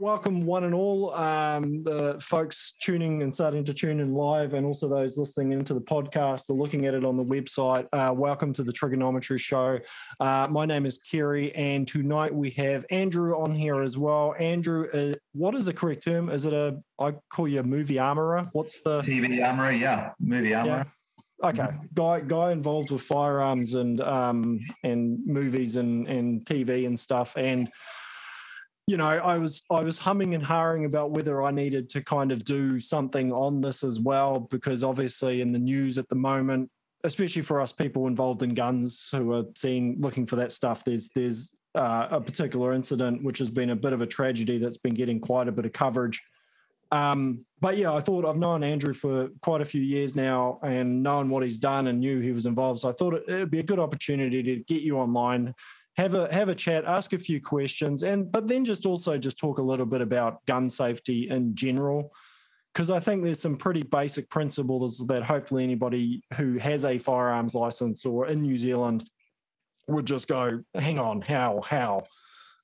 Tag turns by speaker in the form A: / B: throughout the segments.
A: welcome one and all, um, the folks tuning and starting to tune in live, and also those listening into the podcast or looking at it on the website. Uh, welcome to the Triggernometry Show. Uh, my name is Kerry, and tonight we have Andrew on here as well. Andrew, uh, what is the correct term? Is it a, I call you a movie armorer? What's the.
B: TV armorer, yeah, movie armorer. Yeah.
A: Okay, guy guy involved with firearms and um and movies and and TV and stuff and you know, I was I was humming and hawing about whether I needed to kind of do something on this as well, because obviously in the news at the moment, especially for us people involved in guns who are seeing looking for that stuff, there's there's uh, a particular incident which has been a bit of a tragedy that's been getting quite a bit of coverage. Um, but yeah, I thought I've known Andrew for quite a few years now and known what he's done and knew he was involved. So I thought it'd be a good opportunity to get you online have a have a chat, ask a few questions, and but then just also just talk a little bit about gun safety in general, because I think there's some pretty basic principles that hopefully anybody who has a firearms license or in New Zealand would just go, hang on, how how.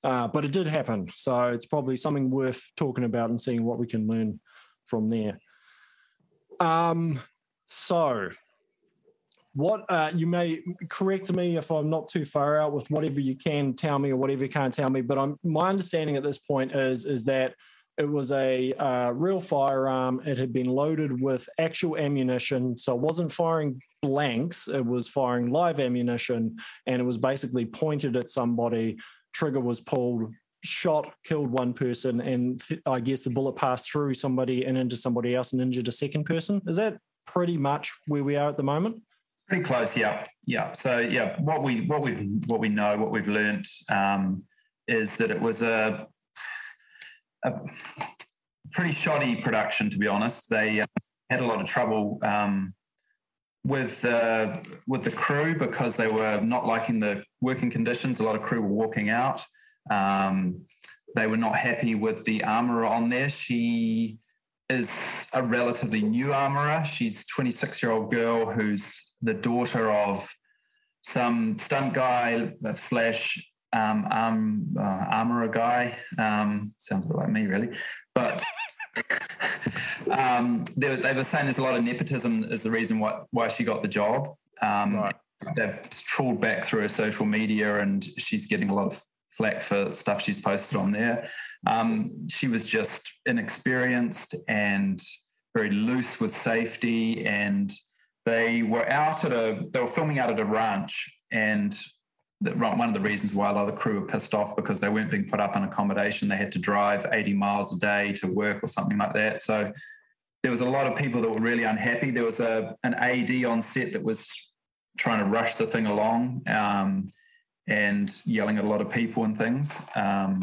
A: Uh, but it did happen, so it's probably something worth talking about and seeing what we can learn from there. Um, so what uh, you may correct me if I'm not too far out with whatever you can tell me or whatever you can't tell me, but I'm, my understanding at this point is is that it was a uh, real firearm. It had been loaded with actual ammunition, so it wasn't firing blanks. It was firing live ammunition, and it was basically pointed at somebody. Trigger was pulled, shot, killed one person, and th- I guess the bullet passed through somebody and into somebody else and injured a second person. Is that pretty much where we are at the moment?
B: Pretty close, yeah, yeah. So yeah, what we what we what we know, what we've learnt um, is that it was a, a pretty shoddy production, to be honest. They uh, had a lot of trouble um, with uh, with the crew because they were not liking the working conditions. A lot of crew were walking out. Um, they were not happy with the armorer on there. She is a relatively new armorer. She's 26 year old girl who's the daughter of some stunt guy slash um, um, uh, armorer guy. Um, sounds a bit like me, really. But um, they, they, were saying there's a lot of nepotism is the reason why, why she got the job. Um, right. They've trawled back through her social media and she's getting a lot of flack for stuff she's posted on there. Um, she was just inexperienced and very loose with safety and they were out at a they were filming out at a ranch and the, one of the reasons why a lot of the crew were pissed off because they weren't being put up in accommodation. They had to drive 80 miles a day to work or something like that. So there was a lot of people that were really unhappy. There was a an ad on set that was trying to rush the thing along. Um, and yelling at a lot of people and things um,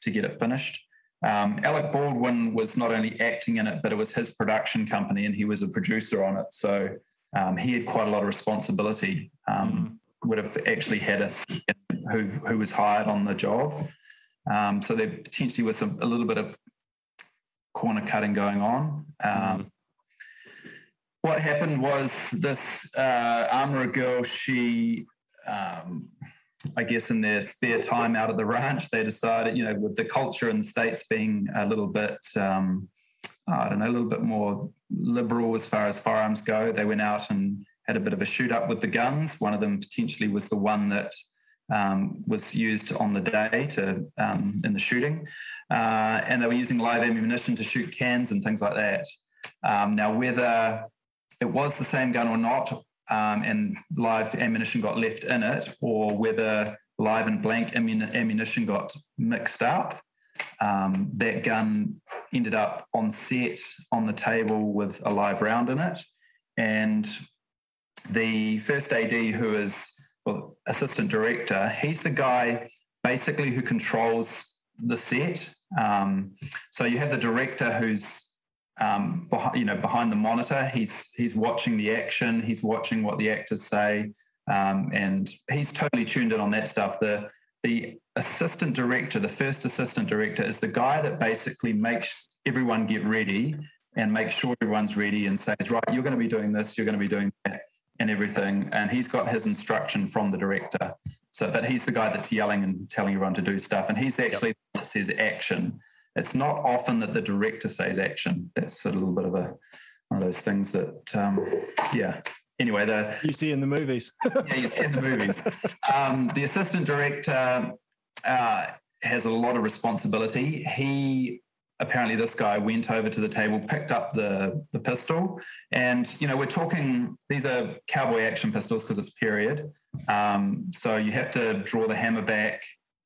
B: to get it finished um, Alec Baldwin was not only acting in it, but it was his production company, and he was a producer on it. So um, he had quite a lot of responsibility. Um, mm. would have actually had a who who was hired on the job. Um, so there potentially was a, a, little bit of corner cutting going on. Mm. What happened was this uh, armorer girl. She um, I guess in their spare time out at the ranch, they decided, you know, with the culture in the States being a little bit, um, I don't know, a little bit more liberal as far as firearms go, they went out and had a bit of a shoot up with the guns. One of them potentially was the one that um, was used on the day to um, in the shooting, uh, and they were using live ammunition to shoot cans and things like that. Um, now, whether it was the same gun or not, um, and live ammunition got left in it, or whether live and blank ammunition got mixed up. Um, that gun ended up on set on the table with a live round in it. And the first AD, who is well, assistant director, he's the guy basically who controls the set. Um, so you have the director who's um, behind, you know, behind the monitor. He's he's watching the action. He's watching what the actors say, um, and he's totally tuned in on that stuff. The the assistant director, the first assistant director, is the guy that basically makes everyone get ready and make sure everyone's ready and says, right, you're going to be doing this, you're going to be doing that, and everything. And he's got his instruction from the director. So, but he's the guy that's yelling and telling everyone to do stuff, and he's actually yep. that says action. It's not often that the director says action. That's a little bit of a one of those things that, um, yeah. Anyway, the
A: you see in the movies.
B: yeah, you see in the movies. Um, the assistant director uh, has a lot of responsibility. He apparently this guy went over to the table, picked up the the pistol, and you know we're talking these are cowboy action pistols because it's period. Um, so you have to draw the hammer back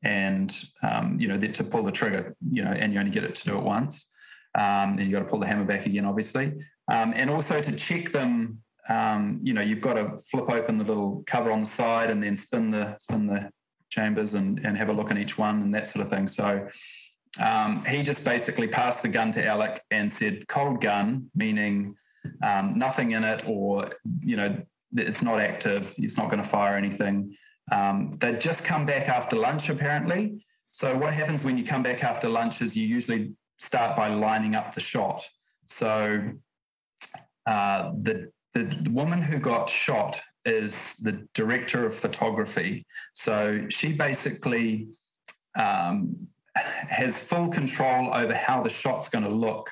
B: and um, you know to pull the trigger, you know, and you only get it to do it once. Um, then you got to pull the hammer back again, obviously, um, and also to check them. Um, you know, you've got to flip open the little cover on the side and then spin the spin the chambers and, and have a look in each one and that sort of thing. So um, he just basically passed the gun to Alec and said, "Cold gun," meaning um, nothing in it, or you know, it's not active. It's not going to fire anything. Um, they'd just come back after lunch, apparently. So what happens when you come back after lunch is you usually start by lining up the shot. So uh, the, the, woman who got shot is the director of photography. So she basically um, has full control over how the shot's going to look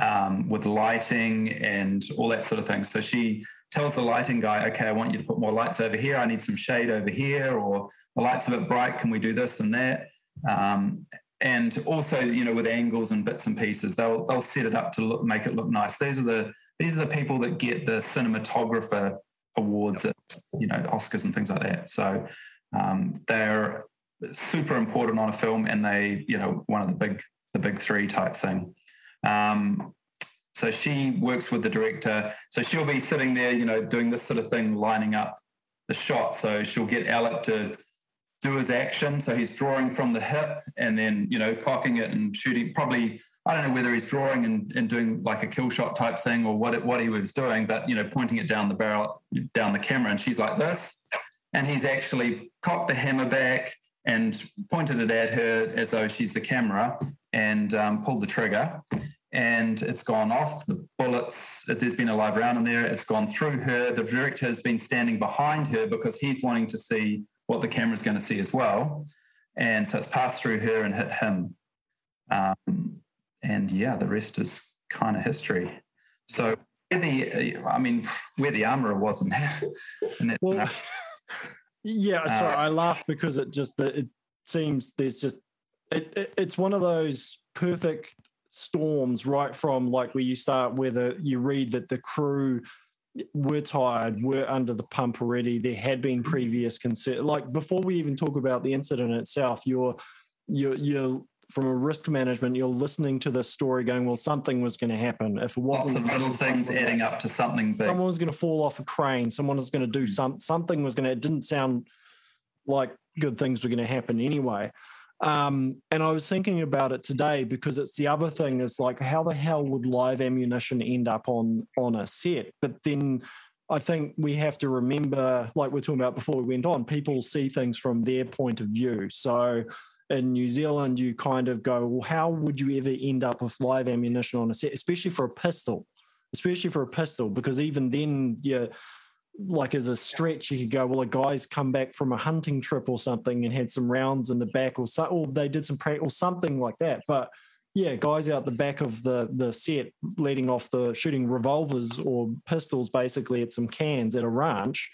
B: um, with lighting and all that sort of thing. So she tells the lighting guy, okay, I want you to put more lights over here. I need some shade over here, or the lights a bit bright. Can we do this and that? Um, and also, you know, with angles and bits and pieces, they'll they'll set it up to look, make it look nice. These are the these are the people that get the cinematographer awards at you know Oscars and things like that. So um, they're super important on a film, and they you know one of the big the big three type thing. Um, so she works with the director. So she'll be sitting there, you know, doing this sort of thing, lining up the shot. So she'll get Alec to do his action. So he's drawing from the hip and then, you know, cocking it and shooting. Probably, I don't know whether he's drawing and, and doing like a kill shot type thing or what it, what he was doing, but you know, pointing it down the barrel, down the camera, and she's like this, and he's actually cocked the hammer back and pointed it at her as though she's the camera and um, pulled the trigger and it's gone off. The bullets, there's been a live round in there, it's gone through her. The director has been standing behind her because he's wanting to see what the camera's going to see as well. And so it's passed through her and hit him. Um, and yeah, the rest is kind of history. So the, I mean, where the armorer was in that.
A: well, yeah, so uh, I laugh because it just, it seems there's just, it, it, it's one of those perfect storms right from like where you start whether you read that the crew were tired, were under the pump already. There had been previous concern. Like before we even talk about the incident itself, you're you're you're from a risk management, you're listening to this story going, well, something was going to happen. If it wasn't
B: Lots of little things adding up to something big.
A: Someone was going to fall off a crane. Someone was going to do hmm. some something was going to, it didn't sound like good things were going to happen anyway. Um, and I was thinking about it today because it's the other thing is like, how the hell would live ammunition end up on on a set? But then I think we have to remember, like we are talking about before we went on, people see things from their point of view. So in New Zealand, you kind of go, well, how would you ever end up with live ammunition on a set, especially for a pistol? Especially for a pistol, because even then, yeah, like as a stretch, you could go, well, a guy's come back from a hunting trip or something and had some rounds in the back, or so, or they did some practice or something like that. But yeah, guys out the back of the the set, leading off the shooting revolvers or pistols, basically at some cans at a ranch,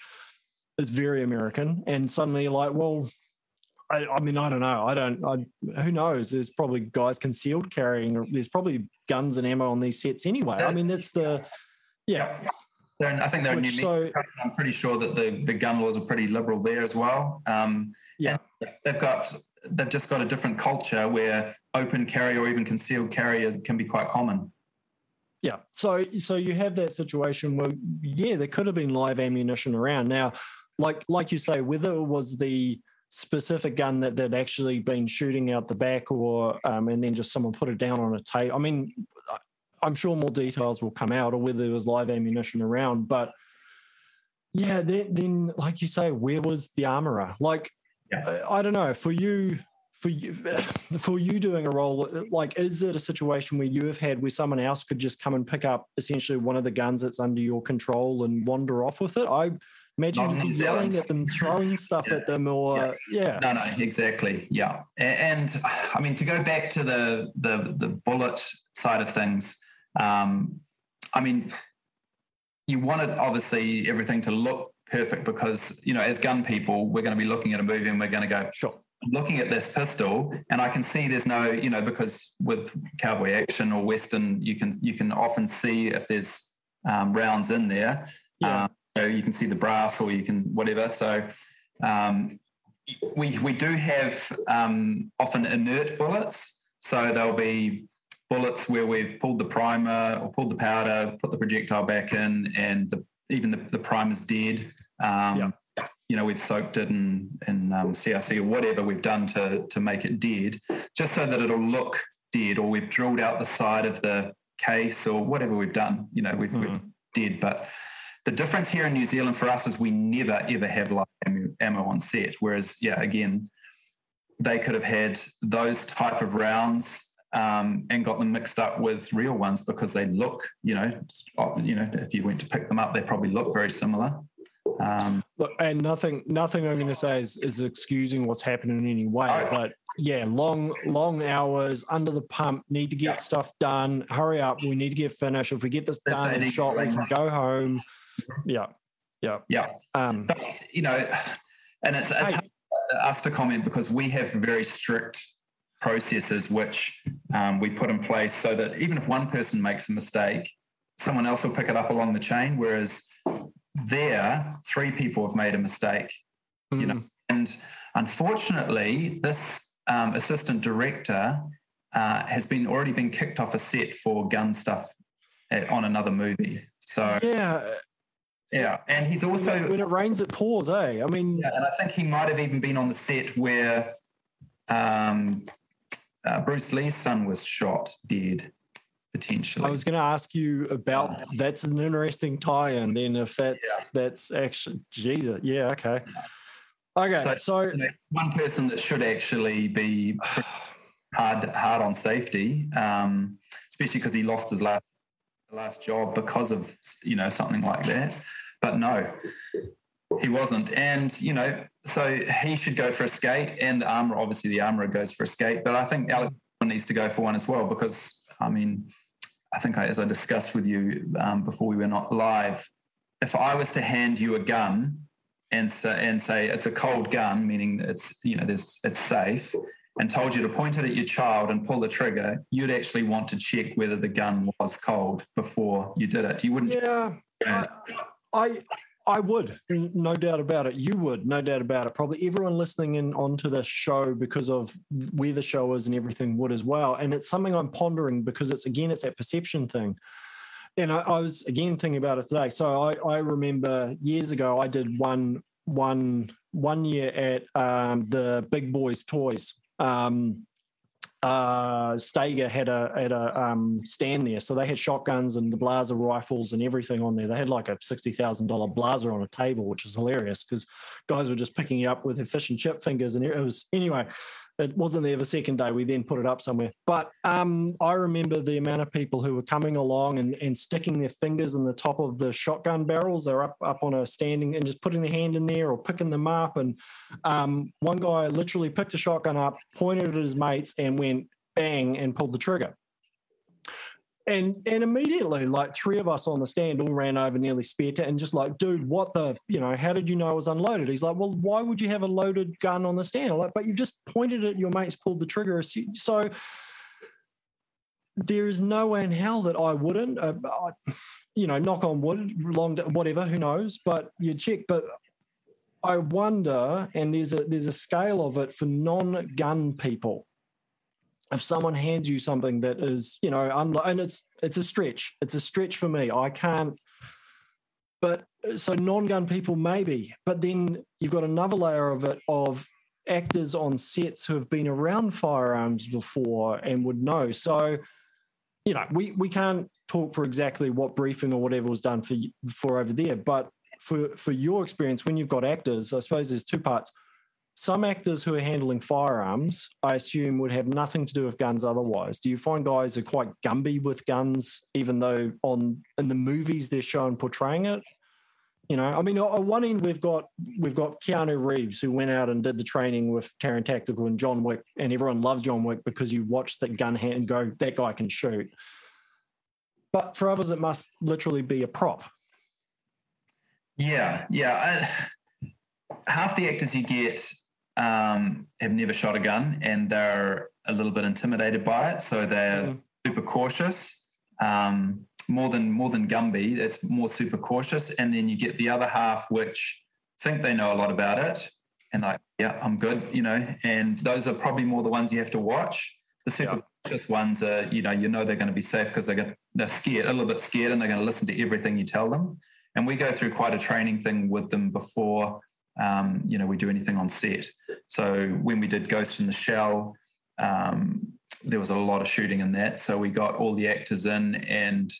A: is very American. And suddenly, you're like, well, I, I mean, I don't know. I don't. I, who knows? There's probably guys concealed carrying. There's probably guns and ammo on these sets anyway. I mean, that's the yeah.
B: I think they're Which, New so, I'm pretty sure that the, the gun laws are pretty liberal there as well. Um,
A: yeah,
B: they've got they've just got a different culture where open carry or even concealed carry can be quite common.
A: Yeah, so so you have that situation where yeah, there could have been live ammunition around. Now, like like you say, whether it was the specific gun that they'd actually been shooting out the back or um, and then just someone put it down on a tape. I mean, I'm sure more details will come out or whether there was live ammunition around. But yeah, then, then like you say, where was the armorer? Like, yeah. I, I don't know. For you, for you, for you doing a role, like, is it a situation where you have had where someone else could just come and pick up essentially one of the guns that's under your control and wander off with it? I Imagine you yelling at them, throwing stuff yeah. at them, or yeah. yeah.
B: No, no, exactly. Yeah, and, and, I mean to go back to the the the bullet side of things. Um, I mean, you wanted obviously everything to look perfect because you know as gun people we're going to be looking at a movie and we're going to go
A: sure.
B: Looking at this pistol and i can see there's no you know because with cowboy action or western you can you can often see if there's um, rounds in there. Yeah. Um, so you can see the brass or you can whatever. So um, we we do have um, often inert bullets. So they'll be bullets where we've pulled the primer or pulled the powder put the projectile back in and the, even the, the primer's dead um, yeah you know we've soaked it in in um, CRC or whatever we've done to to make it dead, just so that it'll look dead, or we've drilled out the side of the case or whatever we've done. You know, we've, mm. we've dead, but the difference here in New Zealand for us is we never ever have live ammo on set. Whereas, yeah, again, they could have had those type of rounds um, and got them mixed up with real ones because they look, you know, you know, if you went to pick them up, they probably look very similar.
A: Um, Look, and nothing, nothing I'm going to say is, is excusing what's happened in any way. Oh, but yeah, long, long hours under the pump. Need to get yeah. stuff done. Hurry up. We need to get finished. If we get this done and shot, we can go home. Yeah, yeah,
B: yeah. Um, but, you know, and it's, it's hey, us to comment because we have very strict processes which um, we put in place so that even if one person makes a mistake, someone else will pick it up along the chain. Whereas there, three people have made a mistake. Mm. You know, hmm. and unfortunately, this um, assistant director uh, has been already been kicked off a set for gun stuff at, on another movie. So
A: yeah.
B: Yeah, and he's also
A: when it rains, it pours. Eh? I mean,
B: yeah, and I think he might have even been on the set where um, uh, Bruce Lee's son was shot dead potentially.
A: I was going to ask you about that's an interesting tie-in. Then, if that's yeah. that's actually, Jesus, yeah, okay, okay. So, so you know,
B: one person that should actually be hard hard on safety, um, especially because he lost his last last job because of you know something like that. But no, he wasn't, and you know, so he should go for a skate, and the armor, obviously, the armorer goes for a skate. But I think Alex needs to go for one as well because I mean, I think I, as I discussed with you um, before we were not live, if I was to hand you a gun and say, and say it's a cold gun, meaning it's you know this it's safe, and told you to point it at your child and pull the trigger, you'd actually want to check whether the gun was cold before you did it. You wouldn't.
A: Yeah, I I would, no doubt about it. You would, no doubt about it. Probably everyone listening in onto this show because of where the show is and everything would as well. And it's something I'm pondering because it's again, it's that perception thing. And I, I was again thinking about it today. So I, I remember years ago I did one one one year at um, the Big Boys Toys. Um, uh, Stager had a had a um, stand there, so they had shotguns and the Blaser rifles and everything on there. They had like a sixty thousand dollar Blaser on a table, which was hilarious because guys were just picking you up with efficient chip fingers, and it was anyway. It wasn't there the second day. We then put it up somewhere. But um, I remember the amount of people who were coming along and, and sticking their fingers in the top of the shotgun barrels. They're up up on a standing and just putting their hand in there or picking them up. And um, one guy literally picked a shotgun up, pointed at his mates, and went bang and pulled the trigger and and immediately like three of us on the stand all ran over nearly spear and just like dude what the you know how did you know it was unloaded? He's like well why would you have a loaded gun on the stand? I'm like but you've just pointed it your mates pulled the trigger. So there is no way in hell that I wouldn't uh, I, you know knock on wood long whatever who knows? But you check but I wonder and there's a there's a scale of it for non-gun people if someone hands you something that is, you know, and it's it's a stretch. It's a stretch for me. I can't. But so non-gun people maybe, but then you've got another layer of it of actors on sets who have been around firearms before and would know. So, you know, we we can't talk for exactly what briefing or whatever was done for for over there, but for for your experience when you've got actors, I suppose there's two parts some actors who are handling firearms, I assume, would have nothing to do with guns otherwise. Do you find guys are quite gumby with guns, even though on in the movies they're shown portraying it? You know, I mean, on one end we've got we've got Keanu Reeves who went out and did the training with Taran Tactical and John Wick, and everyone loves John Wick because you watch the gun hand and go, that guy can shoot. But for others, it must literally be a prop.
B: Yeah, yeah. I, half the actors you get um, have never shot a gun, and they're a little bit intimidated by it, so they're mm. super cautious. Um, more than more than Gumby. It's more super cautious, and then you get the other half which think they know a lot about it, and like, yeah, I'm good, you know. And those are probably more the ones you have to watch. The super yeah. cautious ones are, you know, you know they're going to be safe because they're going they're scared, a little bit scared, and they're going to listen to everything you tell them. And we go through quite a training thing with them before. Um, you know, we do anything on set. So when we did Ghost in the Shell, um, there was a lot of shooting in that. So we got all the actors in and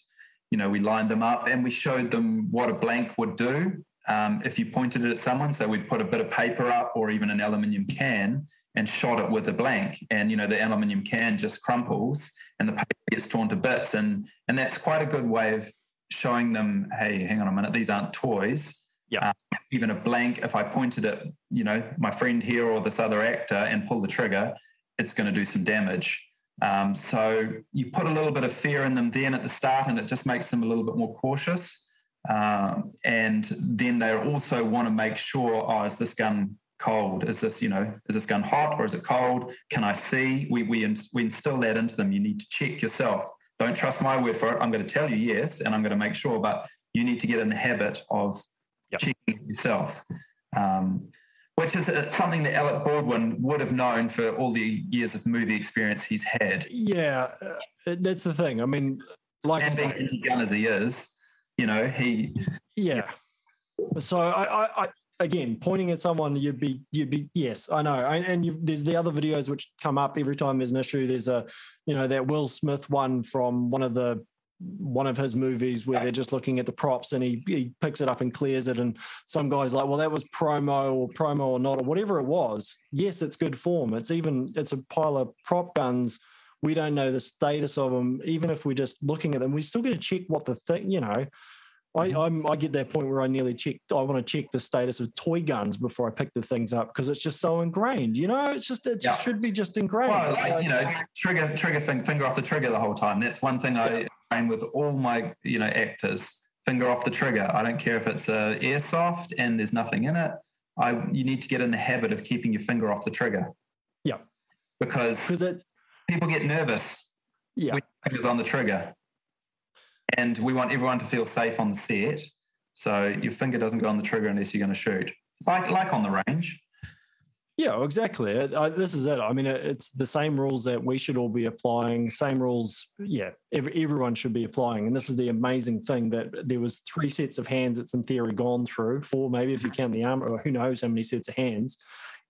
B: you know, we lined them up and we showed them what a blank would do um, if you pointed it at someone. So we'd put a bit of paper up or even an aluminium can and shot it with a blank. And, you know, the aluminium can just crumples and the paper gets torn to bits. And, and that's quite a good way of showing them, hey, hang on a minute, these aren't toys.
A: Yeah. Um,
B: even a blank, if I pointed at, you know, my friend here or this other actor and pull the trigger, it's going to do some damage. Um, so you put a little bit of fear in them then at the start, and it just makes them a little bit more cautious. Um, and then they also want to make sure, oh, is this gun cold? Is this, you know, is this gun hot or is it cold? Can I see? We, we, we instill that into them. You need to check yourself. Don't trust my word for it. I'm going to tell you yes, and I'm going to make sure, but you need to get in the habit of yep. checking yourself. Um, which is uh, something that Alec Baldwin would have known for all the years of movie experience he's had.
A: Yeah, uh, that's the thing. I mean, like
B: and being anti-gun as he is, you know, he.
A: Yeah. So I, I, I, again pointing at someone, you'd be, you'd be, yes, I know. And, and there's the other videos which come up every time there's an issue. There's a, you know, that Will Smith one from one of the one of his movies where they're just looking at the props and he, he picks it up and clears it and some guy's like well that was promo or promo or not or whatever it was yes it's good form it's even it's a pile of prop guns we don't know the status of them even if we're just looking at them we still got to check what the thing you know I, mm-hmm. I'm, I get that point where I nearly check. I want to check the status of toy guns before I pick the things up because it's just so ingrained. You know, it's just it yeah. should be just ingrained.
B: Well, like, you know, trigger trigger finger off the trigger the whole time. That's one thing I train with all my you know actors. Finger off the trigger. I don't care if it's a airsoft and there's nothing in it. I you need to get in the habit of keeping your finger off the trigger.
A: Yeah,
B: because because it's people get nervous.
A: Yeah,
B: fingers on the trigger and we want everyone to feel safe on the set. So your finger doesn't go on the trigger unless you're going to shoot, like like on the range.
A: Yeah, exactly. I, this is it. I mean, it's the same rules that we should all be applying. Same rules, yeah. Every, everyone should be applying. And this is the amazing thing that there was three sets of hands that's in theory gone through. Four, maybe if you count the arm, or who knows how many sets of hands.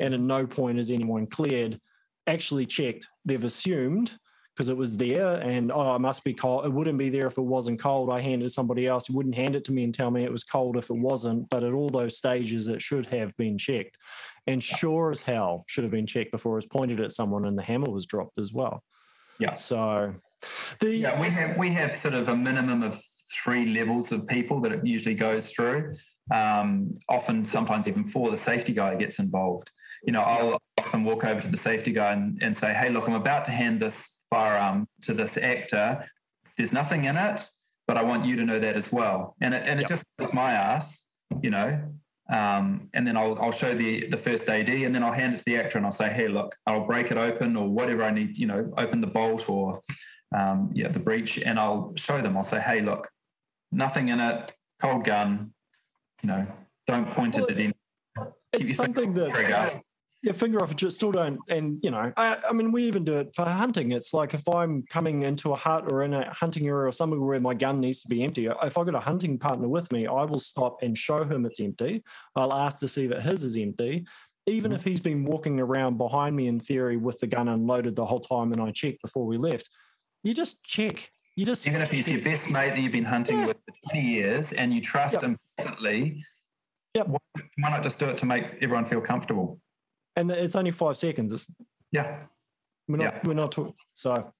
A: And at no point has anyone cleared, actually checked. They've assumed because it was there and oh, it must be cold. It wouldn't be there if it wasn't cold. I handed it to somebody else. He wouldn't hand it to me and tell me it was cold if it wasn't. But at all those stages, it should have been checked. And sure as hell should have been checked before it was pointed at someone and the hammer was dropped as well.
B: Yeah.
A: So
B: the Yeah, we have we have sort of a minimum of three levels of people that it usually goes through. Um, often sometimes even four, the safety guy gets involved. You know, I'll often walk over to the safety guy and, and say, Hey, look, I'm about to hand this firearm to this actor. There's nothing in it, but I want you to know that as well. And it, and it yep. just is my ass, you know. Um, and then I'll, I'll show the the first AD, and then I'll hand it to the actor, and I'll say, "Hey, look, I'll break it open, or whatever I need, you know, open the bolt or um, yeah, the breech, and I'll show them. I'll say, "Hey, look, nothing in it, cold gun, you know, don't point well, it at
A: any." It's something that trigger your finger off just still don't and you know I, I, mean we even do it for hunting it's like if i'm coming into a hut or in a hunting area or somewhere where my gun needs to be empty if i got a hunting partner with me i will stop and show him it's empty i'll ask to see that his is empty even mm-hmm. if he's been walking around behind me in theory with the gun unloaded the whole time and i checked before we left you just check you just
B: even if he's your best mate that you've been hunting yeah. with for 20 years and you trust yep. him instantly
A: yep.
B: why not just do it to make everyone feel comfortable
A: and it's only five seconds. It's,
B: yeah,
A: we're not yeah. we're not talking. So,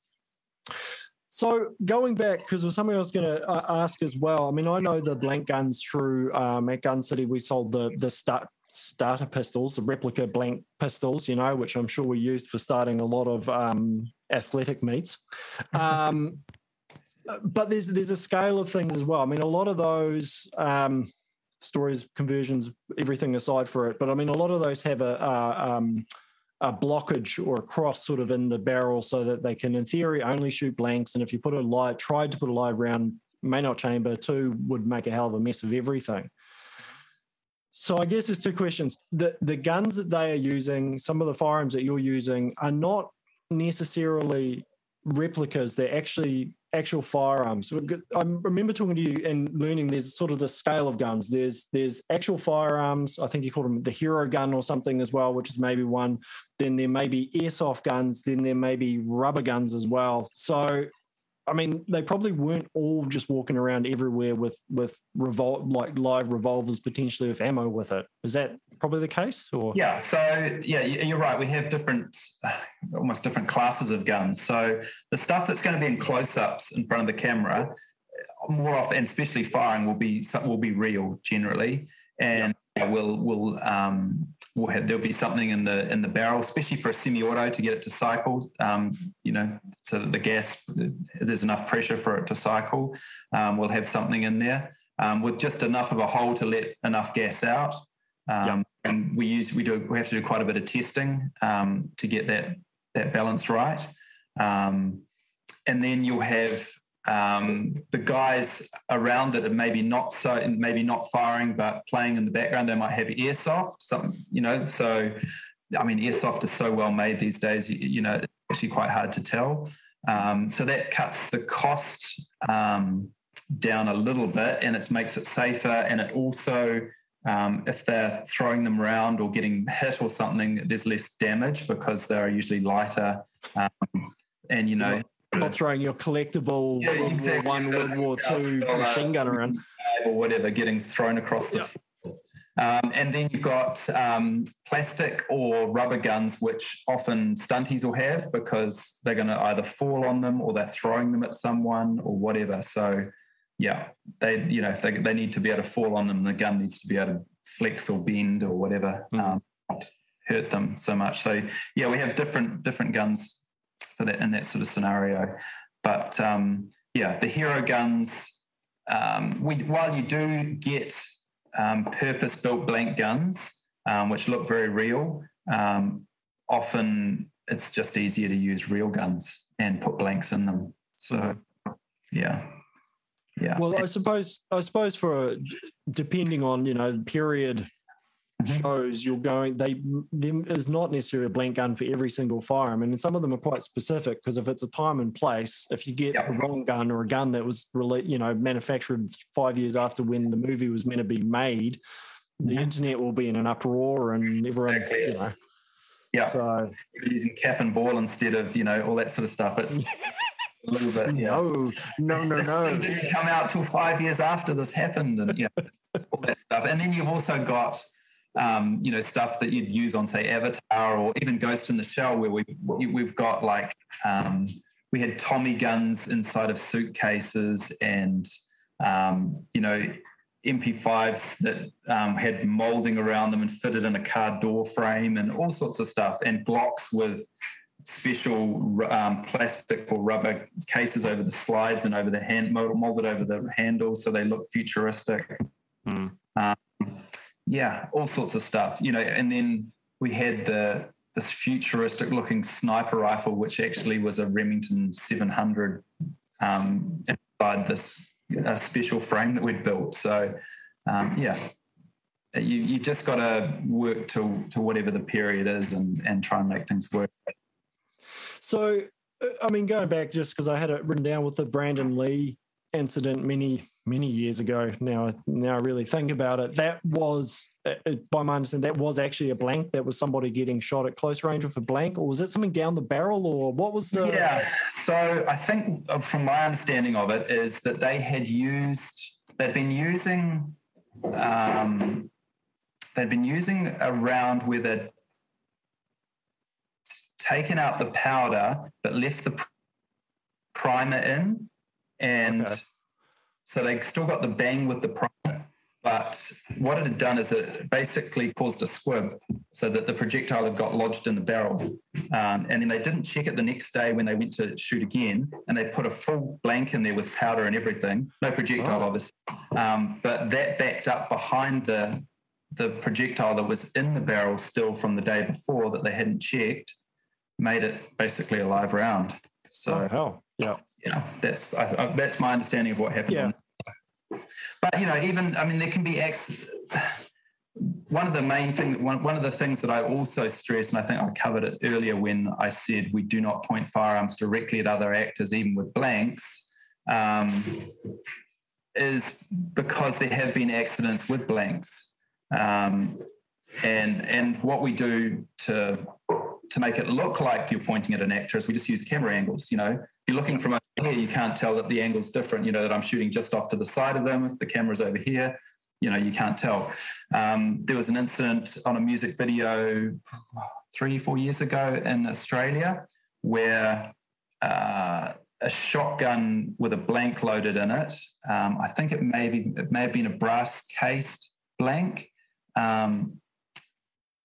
A: So going back, because there's something I was going to uh, ask as well. I mean, I know the blank guns through um, at Gun City. We sold the the start starter pistols, the replica blank pistols, you know, which I'm sure we used for starting a lot of um, athletic meets. Um, but there's there's a scale of things as well. I mean, a lot of those um, stories, conversions, everything aside for it, but I mean, a lot of those have a, a, um, a blockage or a cross sort of in the barrel so that they can, in theory, only shoot blanks. And if you put a live, tried to put a live round, may not chamber, two would make a hell of a mess of everything. So I guess there's two questions. The the guns that they are using, some of the firearms that you're using, are not necessarily replicas. They're actually actual firearms. I remember talking to you and learning there's sort of the scale of guns. There's there's actual firearms. I think you called them the hero gun or something as well, which is maybe one. Then there may be airsoft guns. Then there may be rubber guns as well. So I mean, they probably weren't all just walking around everywhere with with revol- like live revolvers potentially with ammo with it. Is that probably the case? Or
B: yeah, so yeah, you're right. We have different, almost different classes of guns. So the stuff that's going to be in close-ups in front of the camera, more often, and especially firing, will be will be real generally, and yeah. will we'll um, we'll have, there'll be something in the in the barrel, especially for a semi-auto to get it to cycle. Um, you know, so that the gas there's enough pressure for it to cycle. Um, we'll have something in there um, with just enough of a hole to let enough gas out. Um, and we use we do we have to do quite a bit of testing um, to get that that balance right. Um, and then you'll have um, the guys around that are maybe not so maybe not firing but playing in the background they might have airsoft something you know so i mean airsoft is so well made these days you, you know it's actually quite hard to tell. Um, so that cuts the cost um, down a little bit and it makes it safer and it also um, if they're throwing them around or getting hit or something there's less damage because they're usually lighter um, and you know
A: not throwing your collectible yeah, World exactly. War One, World War Two machine gun around
B: or whatever, getting thrown across the. Yeah. Um, and then you've got um, plastic or rubber guns, which often stunties will have because they're going to either fall on them or they're throwing them at someone or whatever. So, yeah, they you know if they, they need to be able to fall on them, the gun needs to be able to flex or bend or whatever, mm-hmm. um, not hurt them so much. So, yeah, we have different different guns for that in that sort of scenario. But um, yeah, the hero guns. Um, we, while you do get um, purpose-built blank guns, um, which look very real, um, often it's just easier to use real guns and put blanks in them. So, yeah. Yeah.
A: Well, I suppose I suppose for depending on you know period Mm-hmm. shows you're going they there is not necessarily a blank gun for every single firearm and some of them are quite specific because if it's a time and place if you get yep. a wrong gun or a gun that was really you know manufactured five years after when the movie was meant to be made the mm-hmm. internet will be in an uproar and everyone exactly. you know
B: yeah so using cap and ball instead of you know all that sort of stuff it's a little bit
A: yeah. no no no no
B: didn't come out till five years after this happened and yeah all that stuff and then you've also got um, you know, stuff that you'd use on, say, Avatar or even Ghost in the Shell, where we we've got like um, we had Tommy guns inside of suitcases and um, you know MP5s that um, had molding around them and fitted in a car door frame and all sorts of stuff, and blocks with special um, plastic or rubber cases over the slides and over the hand molded over the handles so they look futuristic. Mm. Um, yeah, all sorts of stuff, you know. And then we had the this futuristic looking sniper rifle, which actually was a Remington 700 um, inside this uh, special frame that we'd built. So, um, yeah, you, you just got to work to, to whatever the period is and, and try and make things work.
A: So, I mean, going back just because I had it written down with the Brandon Lee incident many many years ago. Now now I really think about it. That was uh, uh, by my understanding that was actually a blank. That was somebody getting shot at close range with a blank or was it something down the barrel or what was the
B: yeah. So I think uh, from my understanding of it is that they had used they'd been using um, they'd been using a round where they'd taken out the powder but left the primer in, and okay. so they still got the bang with the primer. But what it had done is it basically caused a squib so that the projectile had got lodged in the barrel. Um, and then they didn't check it the next day when they went to shoot again. And they put a full blank in there with powder and everything. No projectile, oh. obviously. Um, but that backed up behind the, the projectile that was in the barrel still from the day before that they hadn't checked, made it basically a live round. So,
A: oh, hell. Yeah.
B: Yeah, that's I, I, that's my understanding of what happened. Yeah. But you know, even I mean, there can be acts. One of the main things, one, one of the things that I also stress, and I think I covered it earlier when I said we do not point firearms directly at other actors, even with blanks, um, is because there have been accidents with blanks. Um, and and what we do to to make it look like you're pointing at an actor is we just use camera angles. You know, if you're looking from over here, you can't tell that the angle's different. You know that I'm shooting just off to the side of them. If the camera's over here, you know you can't tell. Um, there was an incident on a music video three four years ago in Australia where. Uh, a shotgun with a blank loaded in it. Um, I think it may be it may have been a brass cased blank. Um,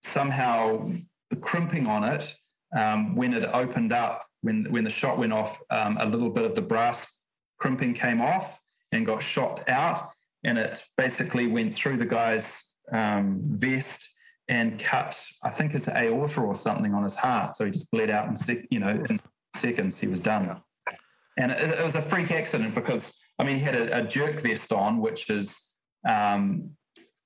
B: somehow the crimping on it um, when it opened up, when when the shot went off, um, a little bit of the brass crimping came off and got shot out, and it basically went through the guy's um, vest and cut, I think his aorta or something on his heart. So he just bled out in sec- you know in seconds. He was done, and it, it, was a freak accident because I mean he had a, a jerk vest on, which is um,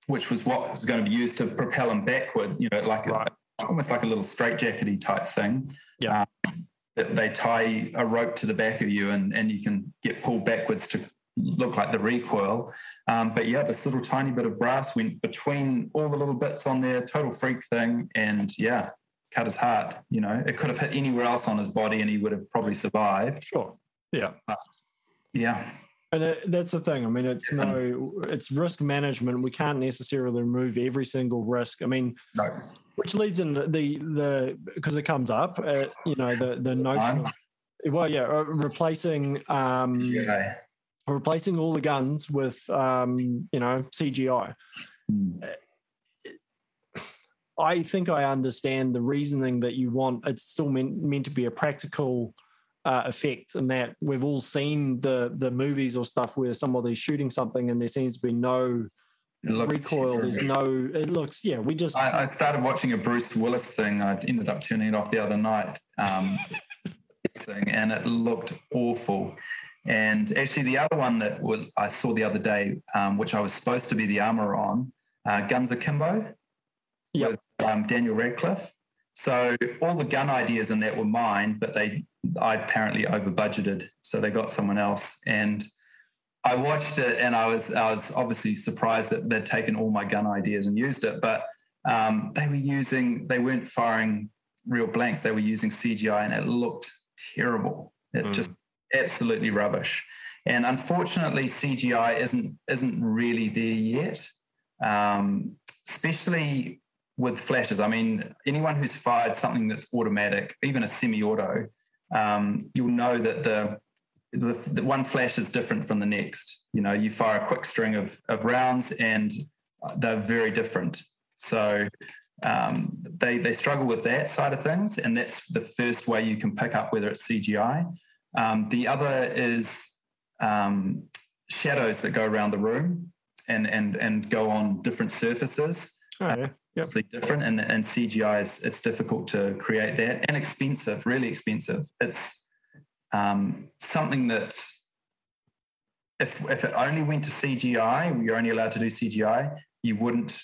B: which was what was going to be used to propel him backward, you know, like right. a, almost like a little straitjackety type thing.
A: Yeah.
B: Um, they tie a rope to the back of you and, and you can get pulled backwards to look like the recoil. Um, but yeah, this little tiny bit of brass went between all the little bits on there, total freak thing. And yeah, cut his heart. You know, it could have hit anywhere else on his body and he would have probably survived.
A: Sure. Yeah.
B: But, yeah.
A: And it, that's the thing. I mean, it's no, it's risk management. We can't necessarily remove every single risk. I mean,
B: no.
A: Which leads in the the because it comes up. Uh, you know, the the notion. Of, well, yeah, uh, replacing um,
B: yeah.
A: replacing all the guns with um, you know CGI. Hmm. I think I understand the reasoning that you want. It's still meant meant to be a practical uh, effect and that we've all seen the the movies or stuff where somebody's shooting something and there seems to be no recoil. Terrible. There's no. It looks. Yeah, we just.
B: I, I, started watching a Bruce Willis thing. I ended up turning it off the other night. Um, thing, and it looked awful. And actually, the other one that I saw the other day, um, which I was supposed to be the armor on, uh, Guns Akimbo,
A: yep.
B: with um, Daniel Radcliffe. So all the gun ideas in that were mine, but they I apparently over budgeted, so they got someone else. And I watched it, and I was I was obviously surprised that they'd taken all my gun ideas and used it, but um, they were using they weren't firing real blanks; they were using CGI, and it looked terrible. It mm. just absolutely rubbish. And unfortunately, CGI isn't isn't really there yet, um, especially with flashes. I mean, anyone who's fired something that's automatic, even a semi-auto, um, you'll know that the, the, the one flash is different from the next. You know, you fire a quick string of, of rounds and they're very different. So um, they they struggle with that side of things, and that's the first way you can pick up whether it's CGI. Um, the other is um, shadows that go around the room and and and go on different surfaces.
A: Oh, yeah
B: yep. different and, and cgi is it's difficult to create that and expensive really expensive it's um, something that if, if it only went to cgi you're only allowed to do cgi you wouldn't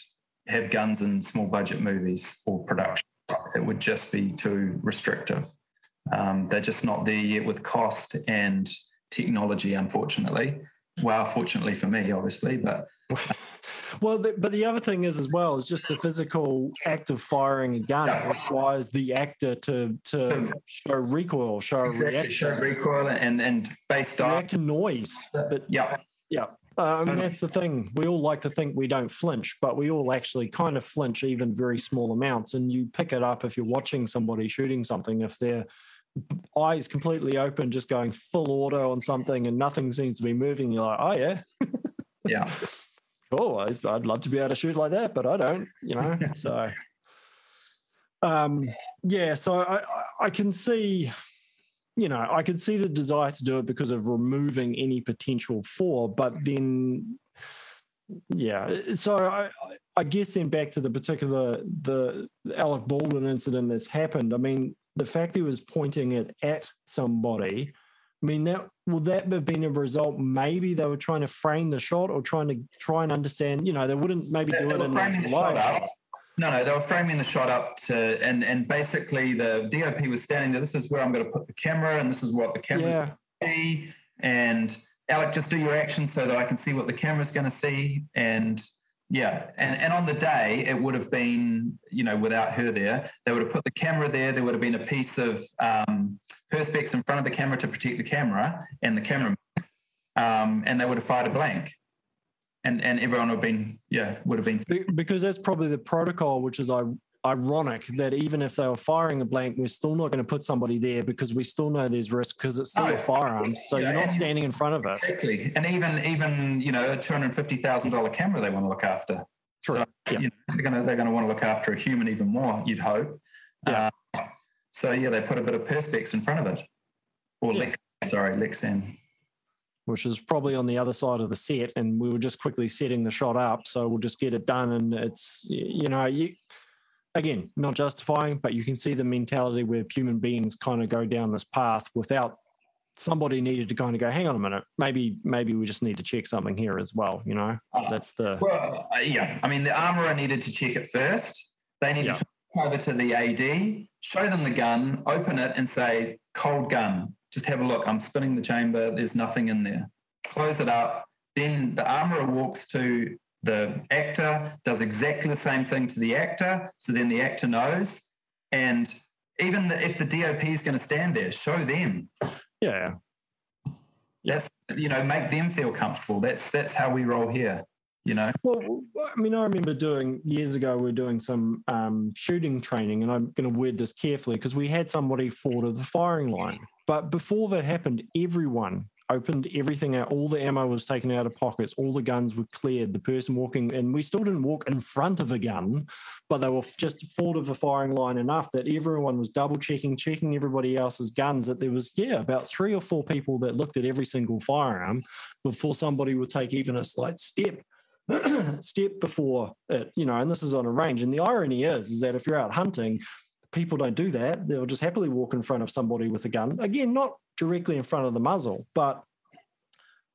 B: have guns in small budget movies or production. It would just be too restrictive. Um, they're just not there yet with cost and technology unfortunately well fortunately for me obviously but
A: Well, the, but the other thing is as well is just the physical act of firing a gun yeah. requires the actor to to show recoil, show exactly, reaction,
B: show recoil, and and based
A: on react to noise. But
B: yeah,
A: yeah. Uh, I that's the thing. We all like to think we don't flinch, but we all actually kind of flinch, even very small amounts. And you pick it up if you're watching somebody shooting something. If they're eyes completely open, just going full auto on something, and nothing seems to be moving. You're like, oh yeah,
B: yeah,
A: cool. I'd love to be able to shoot like that, but I don't. You know, so um, yeah. So I I can see you know, I could see the desire to do it because of removing any potential for, but then, yeah. So I, I guess then back to the particular the Alec Baldwin incident that's happened. I mean, the fact he was pointing it at somebody. I mean, that will that have been a result? Maybe they were trying to frame the shot or trying to try and understand. You know, they wouldn't maybe do it in the live shot.
B: No, no, they were framing the shot up to, and and basically the DOP was standing there. This is where I'm going to put the camera, and this is what the camera's yeah. going to see. And Alec, just do your action so that I can see what the camera's going to see. And yeah, and and on the day it would have been, you know, without her there, they would have put the camera there. There would have been a piece of um, perspex in front of the camera to protect the camera and the camera, um, and they would have fired a blank and and everyone would have been yeah would have been
A: because that's probably the protocol which is ironic that even if they were firing a blank we're still not going to put somebody there because we still know there's risk because it's still oh, a firearm so yeah, you're not standing in front of it
B: exactly and even even you know a $250000 camera they want to look after True. so yeah. you know, they're going to they're going to want to look after a human even more you'd hope yeah. Uh, so yeah they put a bit of perspex in front of it or yeah. lex sorry lexan
A: which is probably on the other side of the set, and we were just quickly setting the shot up. So we'll just get it done, and it's you know you again not justifying, but you can see the mentality where human beings kind of go down this path without somebody needed to kind of go, hang on a minute, maybe maybe we just need to check something here as well. You know, uh, that's the
B: well, uh, yeah. I mean, the armorer needed to check it first. They needed yeah. to come over to the AD, show them the gun, open it, and say cold gun just have a look. I'm spinning the chamber. There's nothing in there. Close it up. Then the armorer walks to the actor, does exactly the same thing to the actor. So then the actor knows. And even the, if the DOP is going to stand there, show them.
A: Yeah.
B: That's you know, make them feel comfortable. That's that's how we roll here you know
A: well i mean i remember doing years ago we are doing some um, shooting training and i'm going to word this carefully because we had somebody fall to the firing line but before that happened everyone opened everything out. All the ammo was taken out of pockets. All the guns were cleared. The person walking and we still didn't walk in front of a gun but they were just forward of the firing line enough that everyone was double checking checking everybody else's guns that there was yeah about three or four people that looked at every single firearm before somebody would take even a slight step step before it, you know, and this is on a range. And the irony is, is that if you're out hunting, people don't do that. They'll just happily walk in front of somebody with a gun. Again, not directly in front of the muzzle, but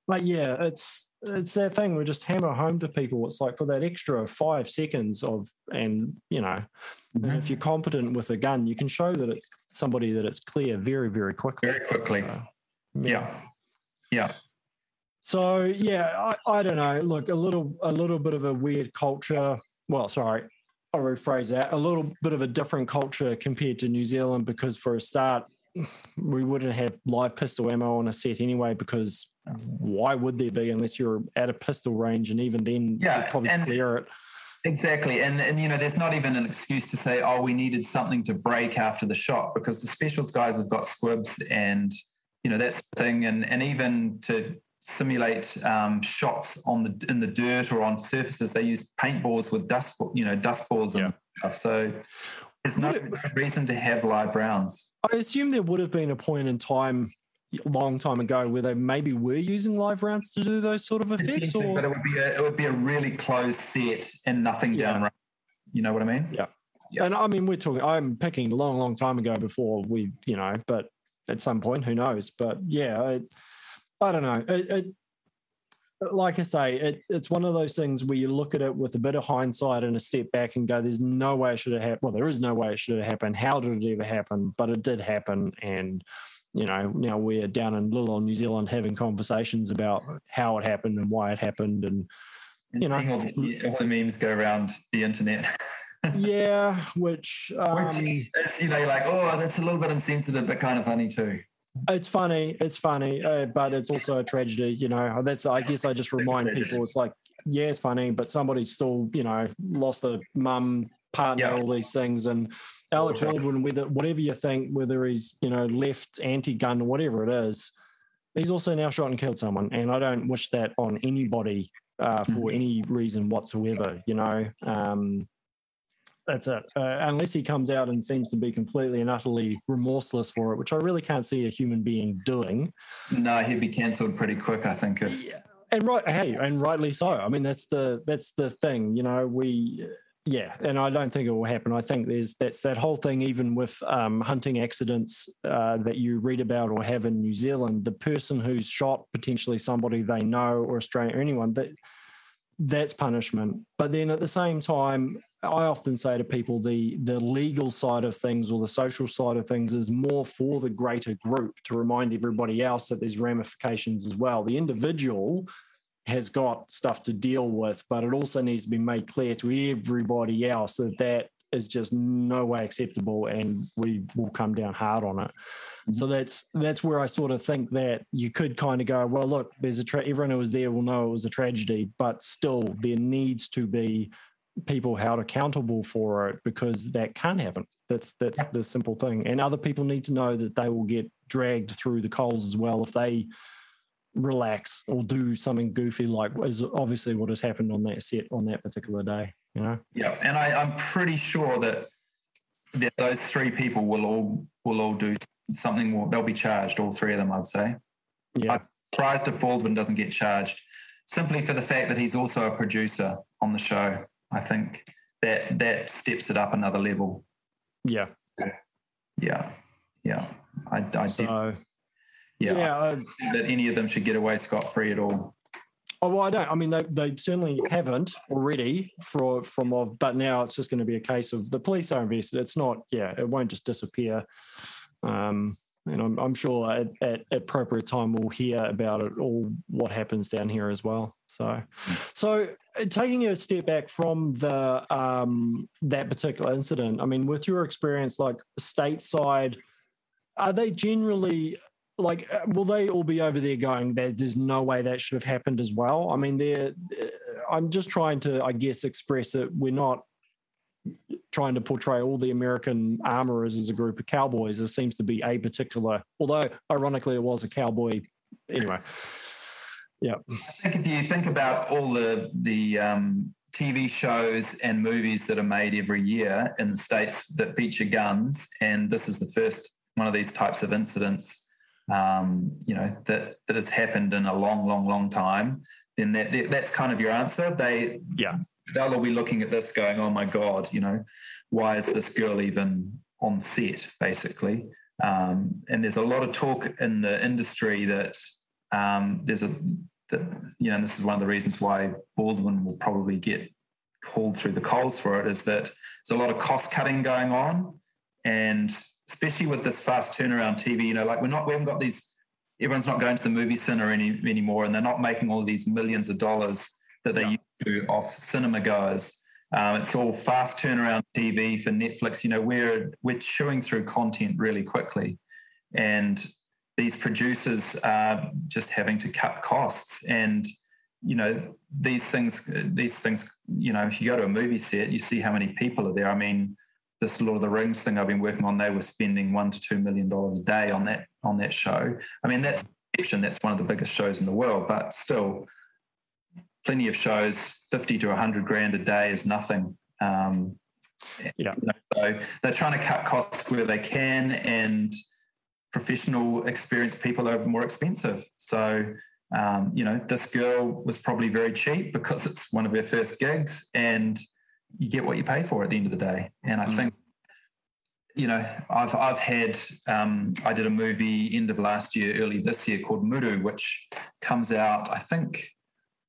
A: but yeah, it's it's that thing we just hammer home to people. It's like for that extra five seconds of, and you know, mm-hmm. and if you're competent with a gun, you can show that it's somebody that it's clear very, very quickly.
B: Very quickly. Uh, yeah. yeah.
A: So yeah, I, I don't know. Look, a little a little bit of a weird culture. Well, sorry, I'll rephrase that. A little bit of a different culture compared to New Zealand because for a start, we wouldn't have live pistol ammo on a set anyway. Because why would there be unless you're at a pistol range, and even then, yeah, you'd probably and, clear it.
B: Exactly, and and you know, there's not even an excuse to say, oh, we needed something to break after the shot because the specials guys have got squibs and you know that's the thing, and and even to simulate um, shots on the in the dirt or on surfaces. They use paintballs with dust, you know, dust balls and stuff. So there's no reason to have live rounds.
A: I assume there would have been a point in time long time ago where they maybe were using live rounds to do those sort of effects or
B: but it would be a, it would be a really closed set and nothing yeah. down you know what i mean
A: yeah. yeah and i mean we're talking i'm picking long long time ago before we you know but at some point who knows but yeah I, I don't know. It, it, like I say, it, it's one of those things where you look at it with a bit of hindsight and a step back and go, "There's no way it should have happened." Well, there is no way it should have happened. How did it ever happen? But it did happen, and you know, now we're down in little New Zealand having conversations about how it happened and why it happened, and you know,
B: all the, all the memes go around the internet.
A: yeah, which, um,
B: which you know, like, oh, that's a little bit insensitive, but kind of funny too.
A: It's funny, it's funny, uh, but it's also a tragedy. You know, that's I guess I just remind people it's like, yeah, it's funny, but somebody still, you know, lost a mum, partner,
B: Yeah.
A: all these things. And Alex. Baldwin, whether whatever you think, whether he's you know left anti-gun or whatever it is, he's also now shot and killed someone, and I don't wish that on anybody uh, for
B: Mhm.
A: any reason whatsoever. You know, um, that's it. Uh, unless he comes out and seems to be completely and utterly remorseless for it, which I really can't see a human being doing.
B: No, he'd be cancelled pretty quick, I think. If,
A: Yeah, and right, hey, and rightly so. I mean, that's the that's the thing. You know, we, yeah, and I don't think it will happen. I think there's that's that whole thing. Even with um, hunting accidents uh, that you read about or have in New Zealand, the person who's shot potentially somebody they know or Australian or anyone that that's punishment. But then at the same time, I often say to people the the legal side of things or the social side of things is more for the greater group to remind everybody else that there's ramifications as well. The individual has got stuff to deal with, but it also needs to be made clear to everybody else that that is just no way acceptable, and we will come down hard on it. Mm-hmm. So that's that's where I sort of think that you could kind of go, well, look, there's a tra- everyone who was there will know it was a tragedy, but still there needs to be people held accountable for it because that can't happen. That's that's the simple thing. And other people need to know that they will get dragged through the coals as well if they relax or do something goofy like is obviously what has happened on that set on that particular day. You know?
B: yeah, and I, I'm pretty sure that, that those three people will all will all do something. More, they'll be charged, all three of them, I'd say.
A: Yeah.
B: Surprised if Baldwin doesn't get charged, simply for the fact that he's also a producer on the show. I think that that steps it up another level.
A: Yeah.
B: Yeah, yeah. I, I def-
A: So
B: yeah,
A: yeah,
B: that any of them should get away scot free at all.
A: Oh well, I don't. I mean, they they certainly haven't already for from of, but now it's just going to be a case of the police are invested. It's not. Yeah, it won't just disappear. Um, and I'm I'm sure at, at appropriate time we'll hear about it all what happens down here as well. So, so uh, taking a step back from the um that particular incident, I mean, with your experience, like stateside, are they generally like uh, will they all be over there going there, there's no way that should have happened as well? I mean they're uh, i'm just trying to i guess express that we're not trying to portray all the american armorers as a group of cowboys. There seems to be a particular although ironically it was a cowboy anyway. Yeah.
B: I think if you think about all the the um, TV shows and movies that are made every year in the states that feature guns, and this is the first one of these types of incidents, um, you know, that that has happened in a long, long, long time, then that, that that's kind of your answer. They
A: Yeah.
B: they'll all be looking at this, going, "Oh my God, you know, why is this girl even on set?" Basically, um, and there's a lot of talk in the industry that um, there's a that you know, and this is one of the reasons why Baldwin will probably get called through the coals for it, is that there's a lot of cost cutting going on, and especially with this fast turnaround TV, you know, like we're not we haven't got these. Everyone's not going to the movie center any anymore, and they're not making all of these millions of dollars that they
A: Yeah.
B: used to off cinema goers. Um, it's all fast turnaround TV for Netflix. You know, we're we're chewing through content really quickly, and these producers are just having to cut costs. And you know, these things, these things. You know, if you go to a movie set, you see how many people are there. I mean, this Lord of the Rings thing I've been working on, they were spending one to two million dollars a day on that on that show. I mean, that's that's one of the biggest shows in the world, but still, plenty of shows, fifty to hundred grand a day is nothing. Um,
A: Yeah.
B: you know, so they're trying to cut costs where they can, and professional, experienced people are more expensive. So. Um, you know, this girl was probably very cheap because it's one of her first gigs, and you get what you pay for at the end of the day. And I
A: Mm.
B: think, you know, I've I've had um, I did a movie end of last year, early this year called Muru, which comes out I think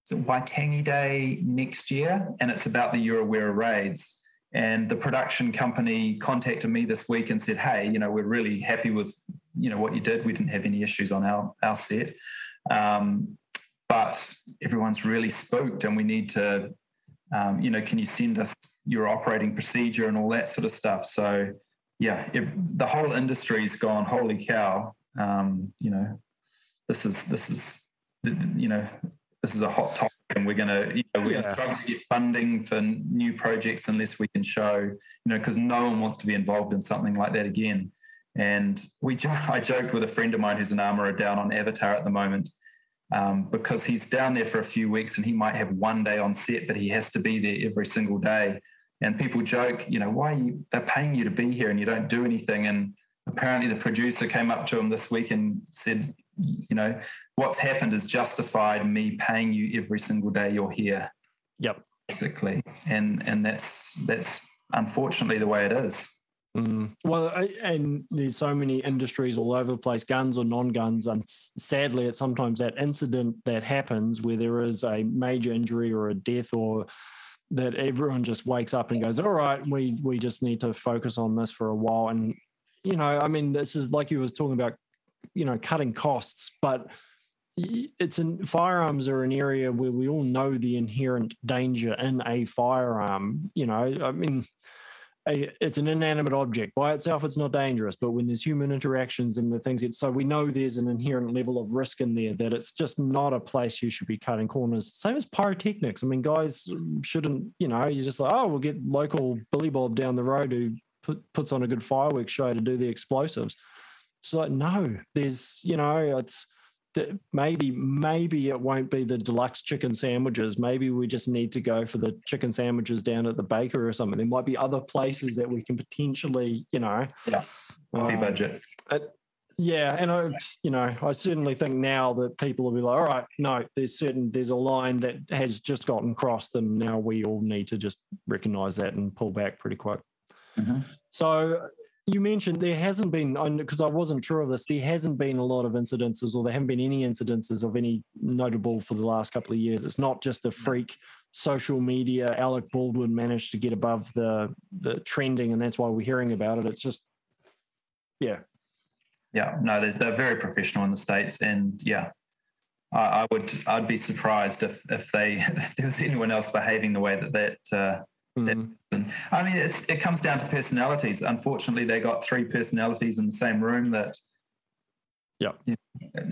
B: it's Waitangi Day next year, and it's about the Urewera raids. And the production company contacted me this week and said, "Hey, you know, we're really happy with you know what you did. We didn't have any issues on our our set." Um, but everyone's really spooked, and we need to, um, you know, can you send us your operating procedure and all that sort of stuff? So, yeah, if the whole industry's gone, holy cow! Um, you know, this is this is, you know, this is a hot topic and we're going to you know, we're yeah. going to struggle to get funding for new projects unless we can show you know because no one wants to be involved in something like that again and we I joked with a friend of mine who's an armorer down on Avatar at the moment um, because he's down there for a few weeks and he might have one day on set, but he has to be there every single day. And people joke, you know, why you, they're paying you to be here and you don't do anything. And apparently the producer came up to him this week and said, you know, what's happened is justified me paying you every single day you're here.
A: Yep.
B: Basically. And and that's that's unfortunately the way it is.
A: Mm. Well, and there's so many industries all over the place, guns or non-guns, and sadly, it's sometimes that incident that happens where there is a major injury or a death, or that everyone just wakes up and goes, "All right, we we just need to focus on this for a while." And you know, I mean, this is like you was talking about, you know, cutting costs, but it's in firearms are an area where we all know the inherent danger in a firearm. You know, I mean a, it's an inanimate object. By itself it's not dangerous but when there's human interactions and the things so we know there's an inherent level of risk in there that it's just not a place you should be cutting corners. Same as pyrotechnics. I mean guys shouldn't you know you're just like oh we'll get local billy bob down the road who put, puts on a good fireworks show to do the explosives. It's like no there's you know it's that maybe maybe it won't be the deluxe chicken sandwiches. Maybe we just need to go for the chicken sandwiches down at the baker or something. There might be other places that we can potentially, you know,
B: yeah, um, budget.
A: It, yeah, and I, you know, I certainly think now that people will be like, all right, no, there's certain there's a line that has just gotten crossed, and now we all need to just recognise that and pull back pretty quick. Mm-hmm. So you mentioned there hasn't been because I wasn't sure of this. There hasn't been a lot of incidences, or there haven't been any incidences of any notable for the last couple of years. It's not just a freak social media. Alec Baldwin managed to get above the the trending, and that's why we're hearing about it. It's just, yeah,
B: yeah. No, there's they're very professional in the states, and yeah, I, I would I'd be surprised if if they if there was anyone else behaving the way that that. Uh, Mm-hmm. I mean, it's, it comes down to personalities. Unfortunately, they got three personalities in the same room that,
A: yeah,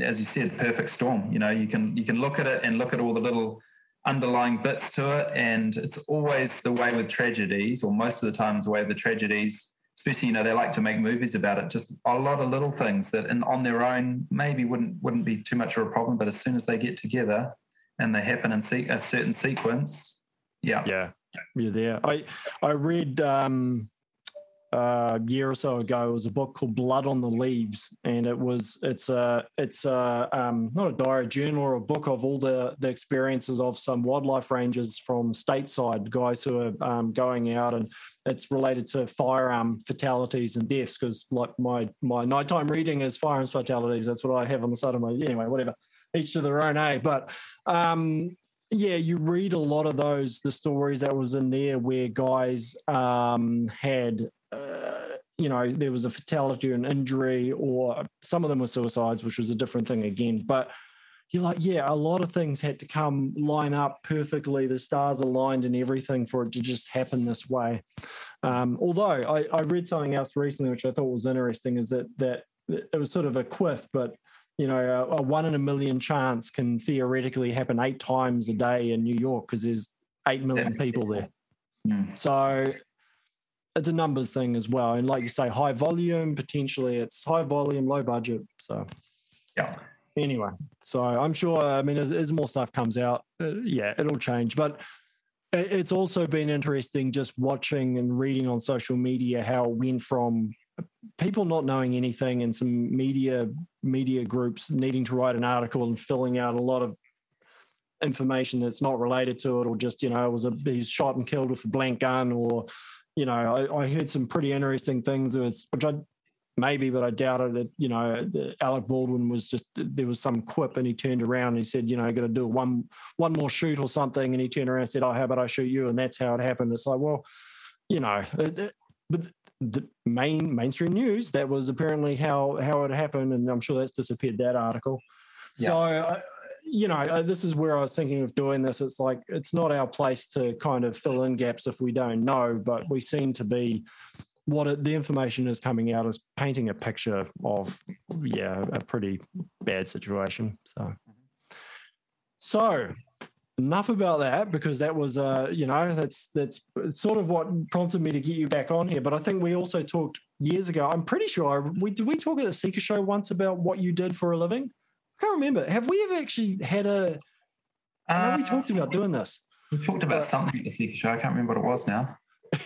B: as you said, perfect storm. You know, you can you can look at it and look at all the little underlying bits to it, and it's always the way with tragedies, or most of the time, the way with tragedies. Especially, you know, they like to make movies about it. Just a lot of little things that, in, on their own, maybe wouldn't wouldn't be too much of a problem. But as soon as they get together and they happen in se- a certain sequence, yeah,
A: yeah, you're there. I I read um, a year or so ago. It was a book called Blood on the Leaves, and it was it's a it's a um, not a diary, journal or a book of all the the experiences of some wildlife rangers from stateside guys who are um, going out, and it's related to firearm fatalities and deaths because like my my nighttime reading is firearms fatalities. That's what I have on the side of my anyway. Whatever each to their own, eh? But um, yeah, you read a lot of those, the stories that was in there where guys um, had, uh, you know, there was a fatality or an injury, or some of them were suicides, which was a different thing again. But you're like, yeah, a lot of things had to come line up perfectly. The stars aligned and everything for it to just happen this way. Um, although I, I read something else recently, which I thought was interesting, is that that it was sort of a quiff, but you know, a, a, one in a million chance can theoretically happen eight times a day in New York because there's eight million people there. Mm. So it's a numbers thing as well. And like you say, high volume, potentially it's high volume, low budget. So,
B: yeah.
A: Anyway, so I'm sure, I mean, as, as more stuff comes out, uh, yeah, it'll change. But it's also been interesting just watching and reading on social media how it went from people not knowing anything and some media media groups needing to write an article and filling out a lot of information that's not related to it or just you know it was a he's shot and killed with a blank gun or you know I, I heard some pretty interesting things which I maybe but I doubted that you know Alec Baldwin was just there was some quip and he turned around and he said you know i got to do one one more shoot or something. And he turned around and said oh how about I shoot you? And that's how it happened. It's like well you know but the main mainstream news. That was apparently how how it happened, and I'm sure that's disappeared. That article. Yeah. So. Uh, you know, uh, this is where I was thinking of doing this. It's like it's not our place to kind of fill in gaps if we don't know, but we seem to be what it, the information is coming out is painting a picture of yeah a pretty bad situation. So, so enough about that because that was uh you know that's that's sort of what prompted me to get you back on here. But i think we also talked years ago. I'm pretty sure we did we talk at the Sika show once about what you did for a living? I can't remember. Have we ever actually had a I know we talked about doing this.
B: we talked about uh, something at the Sika show. I can't remember what it was now.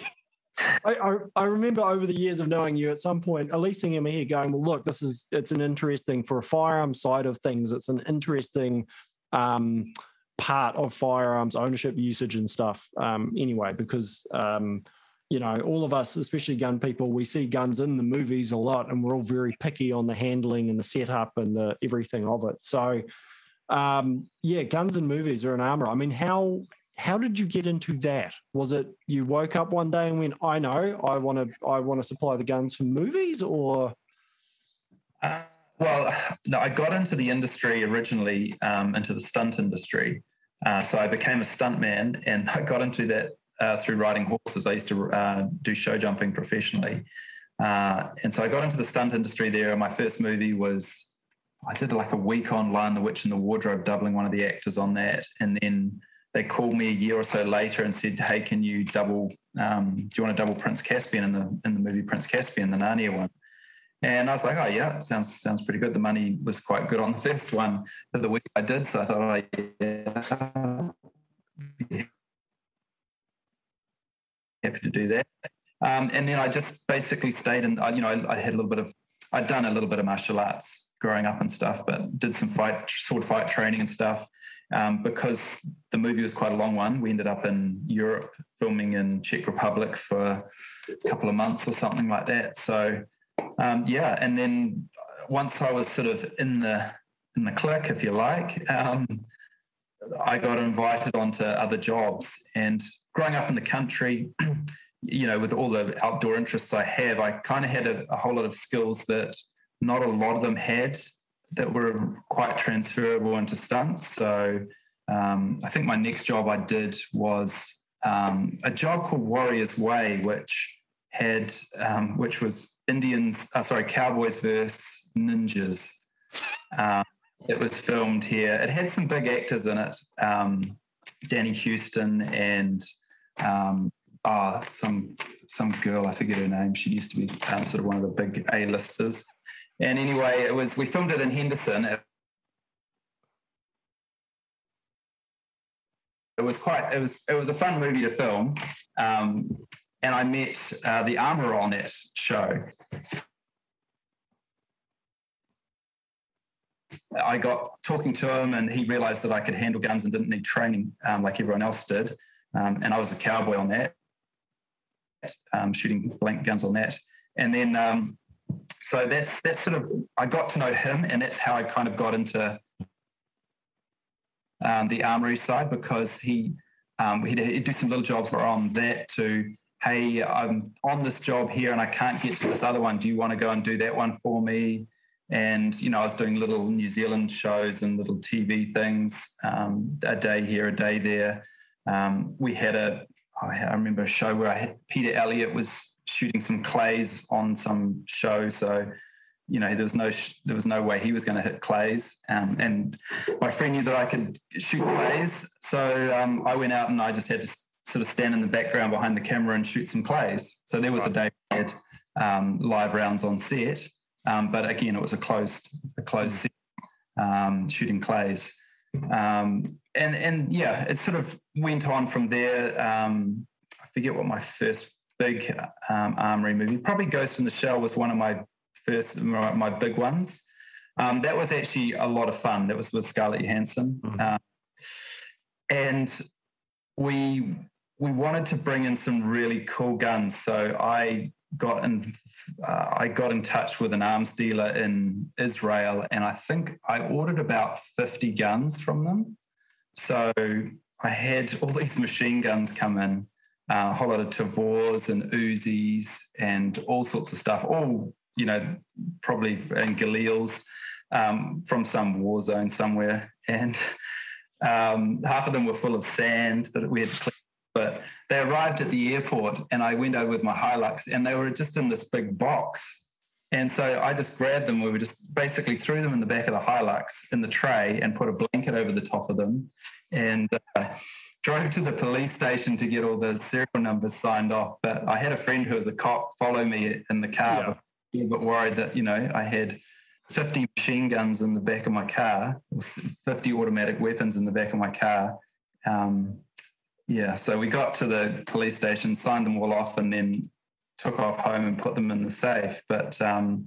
A: I, I, I, remember over the years of knowing you at some point, Elise and me here going, well, look, this is it's an interesting for a firearm side of things. It's an interesting um, part of firearms ownership, usage, and stuff. Um, anyway, because um, you know, all of us, especially gun people, we see guns in the movies a lot, and we're all very picky on the handling and the setup and the everything of it. So, um, yeah, guns and movies are an armor. I mean, how how did you get into that? Was it you woke up one day and went, I know, I want to I want to supply the guns for movies, or?
B: Uh, well, no, I got into the industry originally um, into the stunt industry. Uh, so I became a stuntman, and I got into that uh, through riding horses. I used to uh, do show jumping professionally, uh, and so I got into the stunt industry there. My first movie was I did like a week on Lion the Witch and the Wardrobe, doubling one of the actors on that, and then they called me a year or so later and said, "Hey, can you double? Um, do you want to double Prince Caspian in the in the movie Prince Caspian, the Narnia one?" And I was like, "Oh yeah, sounds sounds pretty good." The money was quite good on the first one for the week I did, so I thought, "Oh yeah." Happy to do that. Um, and then I just basically stayed and you know I, I had a little bit of I'd done a little bit of martial arts growing up and stuff, but did some fight sword fight training and stuff um, because the movie was quite a long one. We ended up in Europe filming in Czech Republic for a couple of months or something like that. So um, yeah, and then once I was sort of in the in the click, if you like, um, I got invited onto other jobs. And growing up in the country, you know, with all the outdoor interests I have, I kind of had a, a whole lot of skills that not a lot of them had that were quite transferable into stunts. So um, I think my next job I did was um, a job called Warrior's Way, which had um, which was Indians, uh, sorry, cowboys versus ninjas. Um, it was filmed here. It had some big actors in it, um, Danny Huston and um, oh, some some girl I forget her name. She used to be um, sort of one of the big A-listers. And anyway, it was we filmed it in Henderson. It was quite it was it was a fun movie to film, um, and I met uh, the armor on it show. I got talking to him, and he realised that I could handle guns and didn't need training um, like everyone else did. Um, and I was a cowboy on that, um, shooting blank guns on that. And then um, so that's that's sort of I got to know him, and that's how I kind of got into um, the armory side because he um, he'd, he'd, do some little jobs on that to hey I'm on this job here and I can't get to this other one. Do you want to go and do that one for me? And you know I was doing little New Zealand shows and little TV things, um, a day here, a day there. Um, we had a I remember a show where had, Peter Elliott was shooting some clays on some show. So, you know, there was no there was no way he was going to hit clays. Um, and my friend knew that I could shoot clays, so um, I went out and I just had to sort of stand in the background behind the camera and shoot some clays. So there was a day we had um, live rounds on set, um, but again, it was a closed a closed set, um, shooting clays. Um, and and yeah, it sort of went on from there. I forget what my first big um, armory movie. Probably Ghost in the Shell was one of my first, my, my big ones. Um, that was actually a lot of fun. That was with Scarlett Johansson, mm-hmm. and we we wanted to bring in some really cool guns. So I got in uh, I got in touch with an arms dealer in Israel, and I think I ordered about fifty guns from them. So I had all these machine guns come in, uh, a whole lot of Tavors and Uzis and all sorts of stuff, all, you know, probably in Galils um, from some war zone somewhere. And um, half of them were full of sand that we had to clean. But they arrived at the airport and I went over with my Hilux and they were just in this big box. And so I just grabbed them. We were just basically threw them in the back of the Hilux in the tray and put a blanket over the top of them, and uh, drove to the police station to get all the serial numbers signed off. But I had a friend who was a cop follow me in the car. Yeah. A little bit worried that you know I had 50 machine guns in the back of my car, 50 automatic weapons in the back of my car. Um, yeah, so we got to the police station, signed them all off, and then took off home and put them in the safe. But um,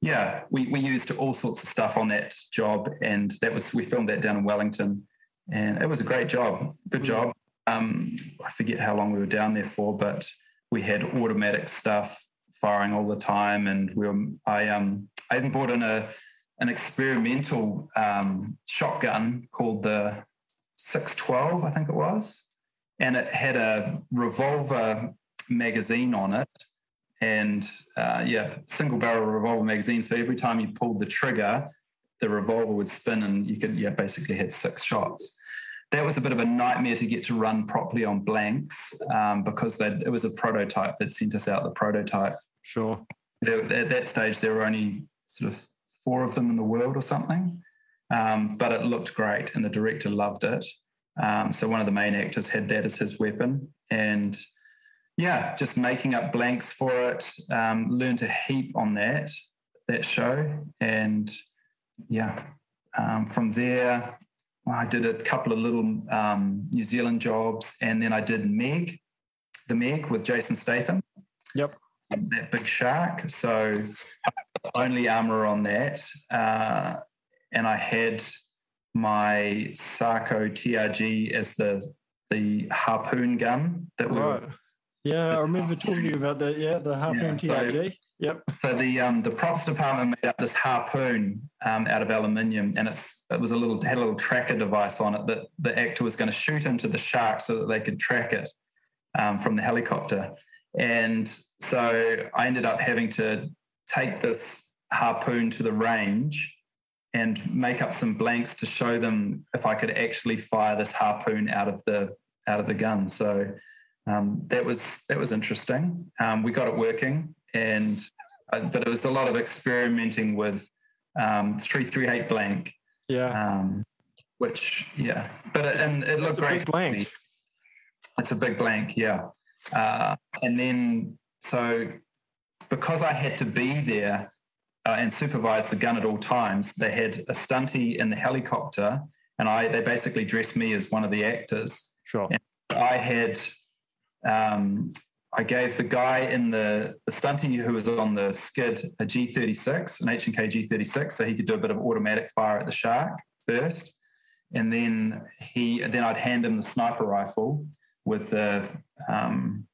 B: yeah, we, we used all sorts of stuff on that job, and that was we filmed that down in Wellington, and it was a great job, good mm. job. Um, I forget how long we were down there for, but we had automatic stuff firing all the time, and we were I um I even brought in a an experimental um, shotgun called the 612, I think it was, and it had a revolver magazine on it, and uh, yeah, single barrel revolver magazine. So every time you pulled the trigger, the revolver would spin, and you could yeah basically hit six shots. That was a bit of a nightmare to get to run properly on blanks um, because it was a prototype that sent us out the prototype.
A: Sure.
B: at that stage, there were only sort of four of them in the world or something. Um, but it looked great, and the director loved it. Um, so one of the main actors had that as his weapon, and yeah, just making up blanks for it. Um, learned a heap on that that show, and yeah, um, from there I did a couple of little um, New Zealand jobs, and then I did Meg, the Meg with Jason Statham.
A: Yep
B: that big shark. So only armor on that. Uh, and I had my Sako TRG as the the harpoon gun that we right.
A: were. Yeah, I remember talking to you about that. Yeah, the harpoon yeah, TRG. So, yep.
B: So the um, the props department made up this harpoon um, out of aluminium, and it's it was a little had a little tracker device on it that the actor was going to shoot into the shark so that they could track it um, from the helicopter. And so I ended up having to take this harpoon to the range and make up some blanks to show them if I could actually fire this harpoon out of the out of the gun. So um, that was that was interesting. Um, we got it working, and uh, but it was a lot of experimenting with um, three three eight blank.
A: Yeah.
B: Um, which yeah, but it, and it looked great.
A: blank.
B: It's a big blank, yeah. Uh, and then, so because I had to be there uh, and supervise the gun at all times, they had a stunty in the helicopter, and I they basically dressed me as one of the actors.
A: Sure.
B: And I had. Um, I gave the guy in the, the stunty who was on the skid a G36, an H&K G36, so he could do a bit of automatic fire at the shark first, and then he then I'd hand him the sniper rifle, with the um,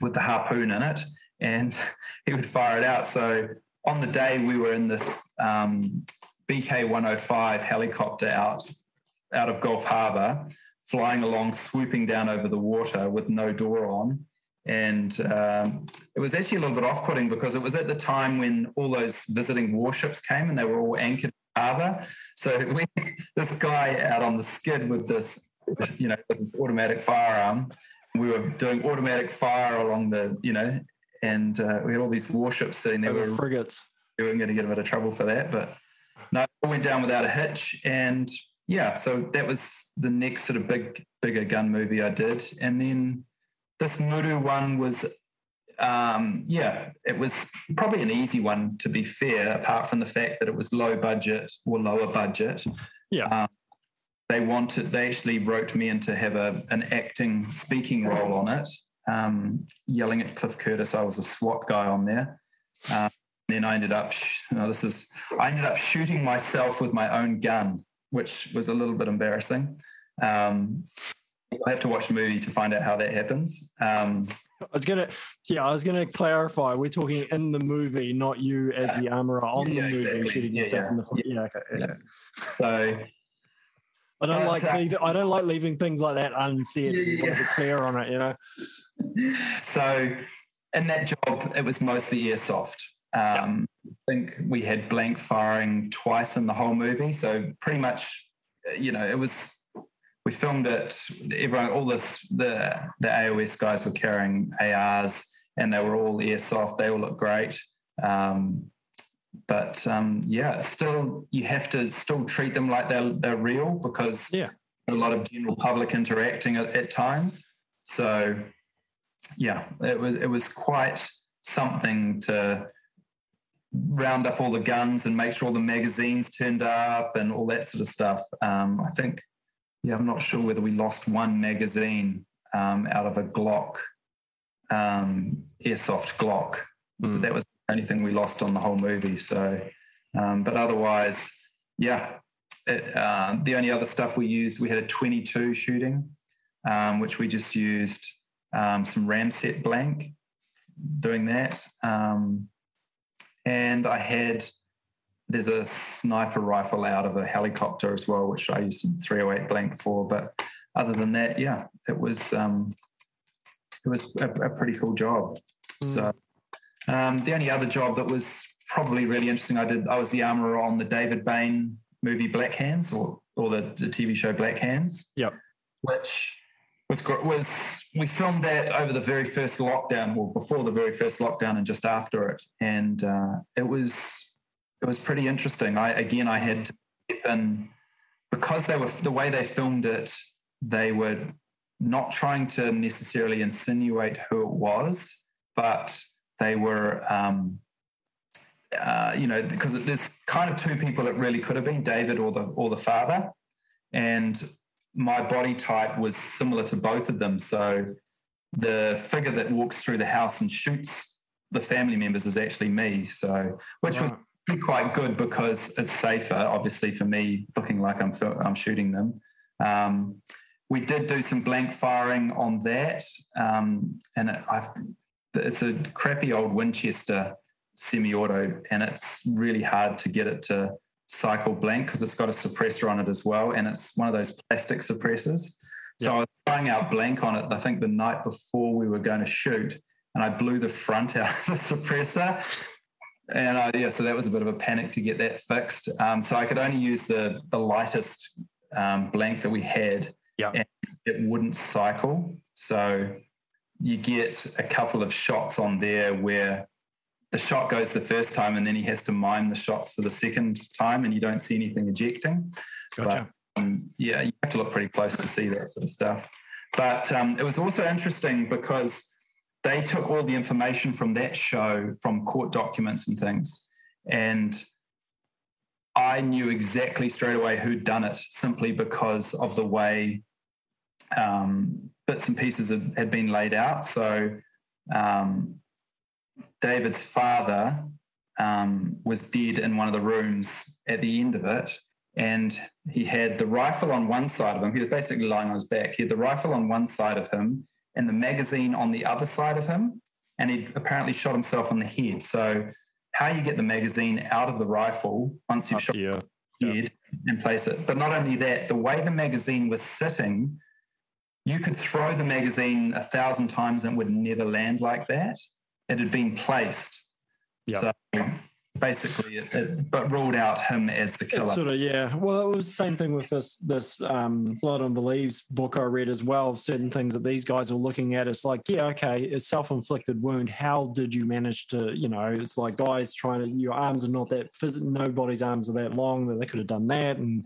B: with the harpoon in it, and he would fire it out. So on the day we were in this um, BK 105 helicopter out out of Gulf Harbour, flying along, swooping down over the water with no door on. And um, it was actually a little bit off putting because it was at the time when all those visiting warships came and they were all anchored in harbour. So we, this guy out on the skid with this you know, automatic firearm. We were doing automatic fire along the, you know, and uh, we had all these warships sitting there.
A: We were frigates.
B: We were going to get a bit of trouble for that, but no, it went down without a hitch. And yeah, so that was the next sort of big, bigger gun movie I did. And then this Muru one was, um, yeah, it was probably an easy one to be fair, apart from the fact that it was low budget or lower budget.
A: Yeah. Um,
B: they wanted they actually wrote me in to have a, an acting speaking role on it um, yelling at cliff curtis i was a swat guy on there um, then i ended up you know, this is i ended up shooting myself with my own gun which was a little bit embarrassing um, i have to watch the movie to find out how that happens um,
A: I was gonna, yeah, I was gonna clarify. We're talking in the movie, not you as the armorer on yeah, the movie exactly. shooting
B: yeah,
A: yourself
B: yeah.
A: in the front. Yeah, okay.
B: Yeah. So
A: I don't like leaving, I don't like leaving things like that unsaid. Yeah. You want to be clear on it, you know.
B: So, in that job, it was mostly airsoft. Um, I think we had blank firing twice in the whole movie. So pretty much, you know, it was. We filmed it. Everyone, all this, the the AOS guys were carrying ARs, and they were all airsoft. They all looked great. Um, but um, yeah, still you have to still treat them like they're they're real because
A: yeah.
B: a lot of general public interacting at, at times. So yeah, it was it was quite something to round up all the guns and make sure all the magazines turned up and all that sort of stuff. Um, I think, yeah, I'm not sure whether we lost one magazine um, out of a Glock, um, airsoft Glock. Mm. That was the only thing we lost on the whole movie. So, um, but otherwise, yeah. It, uh, the only other stuff we used, we had a 22 shooting, um, which we just used um, some Ramset blank doing that. Um, and I had there's a sniper rifle out of a helicopter as well, which I used some 308 blank for. But other than that, yeah, it was um, it was a, a pretty cool job. Mm. So um, the only other job that was probably really interesting, I did I was the armorer on the David Bain movie Black Hands or or the, the TV show Black Hands.
A: Yep.
B: Which was was we filmed that over the very first lockdown, well before the very first lockdown and just after it, and uh, it was it was pretty interesting. I again I had to step in because they were the way they filmed it. They were not trying to necessarily insinuate who it was, but they were. Um, uh, you know, because there's kind of two people it really could have been, David or the or the father, and my body type was similar to both of them. So the figure that walks through the house and shoots the family members is actually me. So, which wow. was quite good because it's safer, obviously, for me looking like I'm I'm shooting them. Um, we did do some blank firing on that, um, and it, I've, it's a crappy old Winchester semi-auto, and it's really hard to get it to cycle blank because it's got a suppressor on it as well, and it's one of those plastic suppressors. So I was trying out blank on it, I think the night before we were going to shoot, and I blew the front out of the suppressor. And I, yeah, so that was a bit of a panic to get that fixed. Um, so I could only use the the lightest um, blank that we had,
A: yeah.
B: and it wouldn't cycle. So you get a couple of shots on there where the shot goes the first time and then he has to mime the shots for the second time and you don't see anything ejecting.
A: Gotcha.
B: But, um, yeah, you have to look pretty close to see that sort of stuff. But um, it was also interesting because they took all the information from that show from court documents and things. And I knew exactly straight away who'd done it simply because of the way um, bits and pieces had, had, been laid out. So um, David's father um, was dead in one of the rooms at the end of it. And he had the rifle on one side of him. He was basically lying on his back. He had the rifle on one side of him and the magazine on the other side of him. And he apparently shot himself on the head. So, how you get the magazine out of the rifle once you've shot
A: yeah.
B: the head yeah. and place it. But not only that, the way the magazine was sitting, you could throw the magazine a thousand times and it would never land like that it had been placed. Yep. So basically, it, it, but ruled out him as the killer. It
A: sort of, yeah. Well, it was the same thing with this this um, Blood on the Leaves book I read as well. Certain things that these guys are looking at, it's like, yeah, okay, it's self inflicted wound. How did you manage to, you know, it's like guys trying to, your arms are not that physical. Nobody's arms are that long that they could have done that, and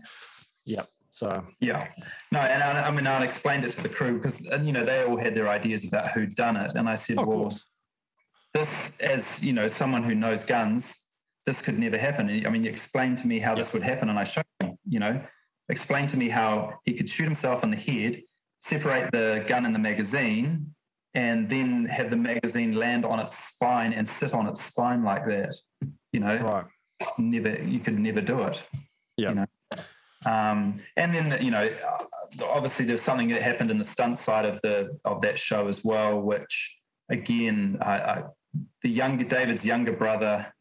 A: yeah. So
B: yeah, no, and I, I mean I explained it to the crew because you know they all had their ideas about who'd done it, and I said, oh, well, course this, as you know, someone who knows guns, this could never happen. I mean, you explained to me how this would happen, and I showed him. You know, explain to me how he could shoot himself in the head, separate the gun and the magazine, and then have the magazine land on its spine and sit on its spine like that. You know,
A: right.
B: never you could never do it.
A: Yeah.
B: You know? Um, and then you know, obviously there's something that happened in the stunt side of the of that show as well, which again, I, I the younger David's younger brother.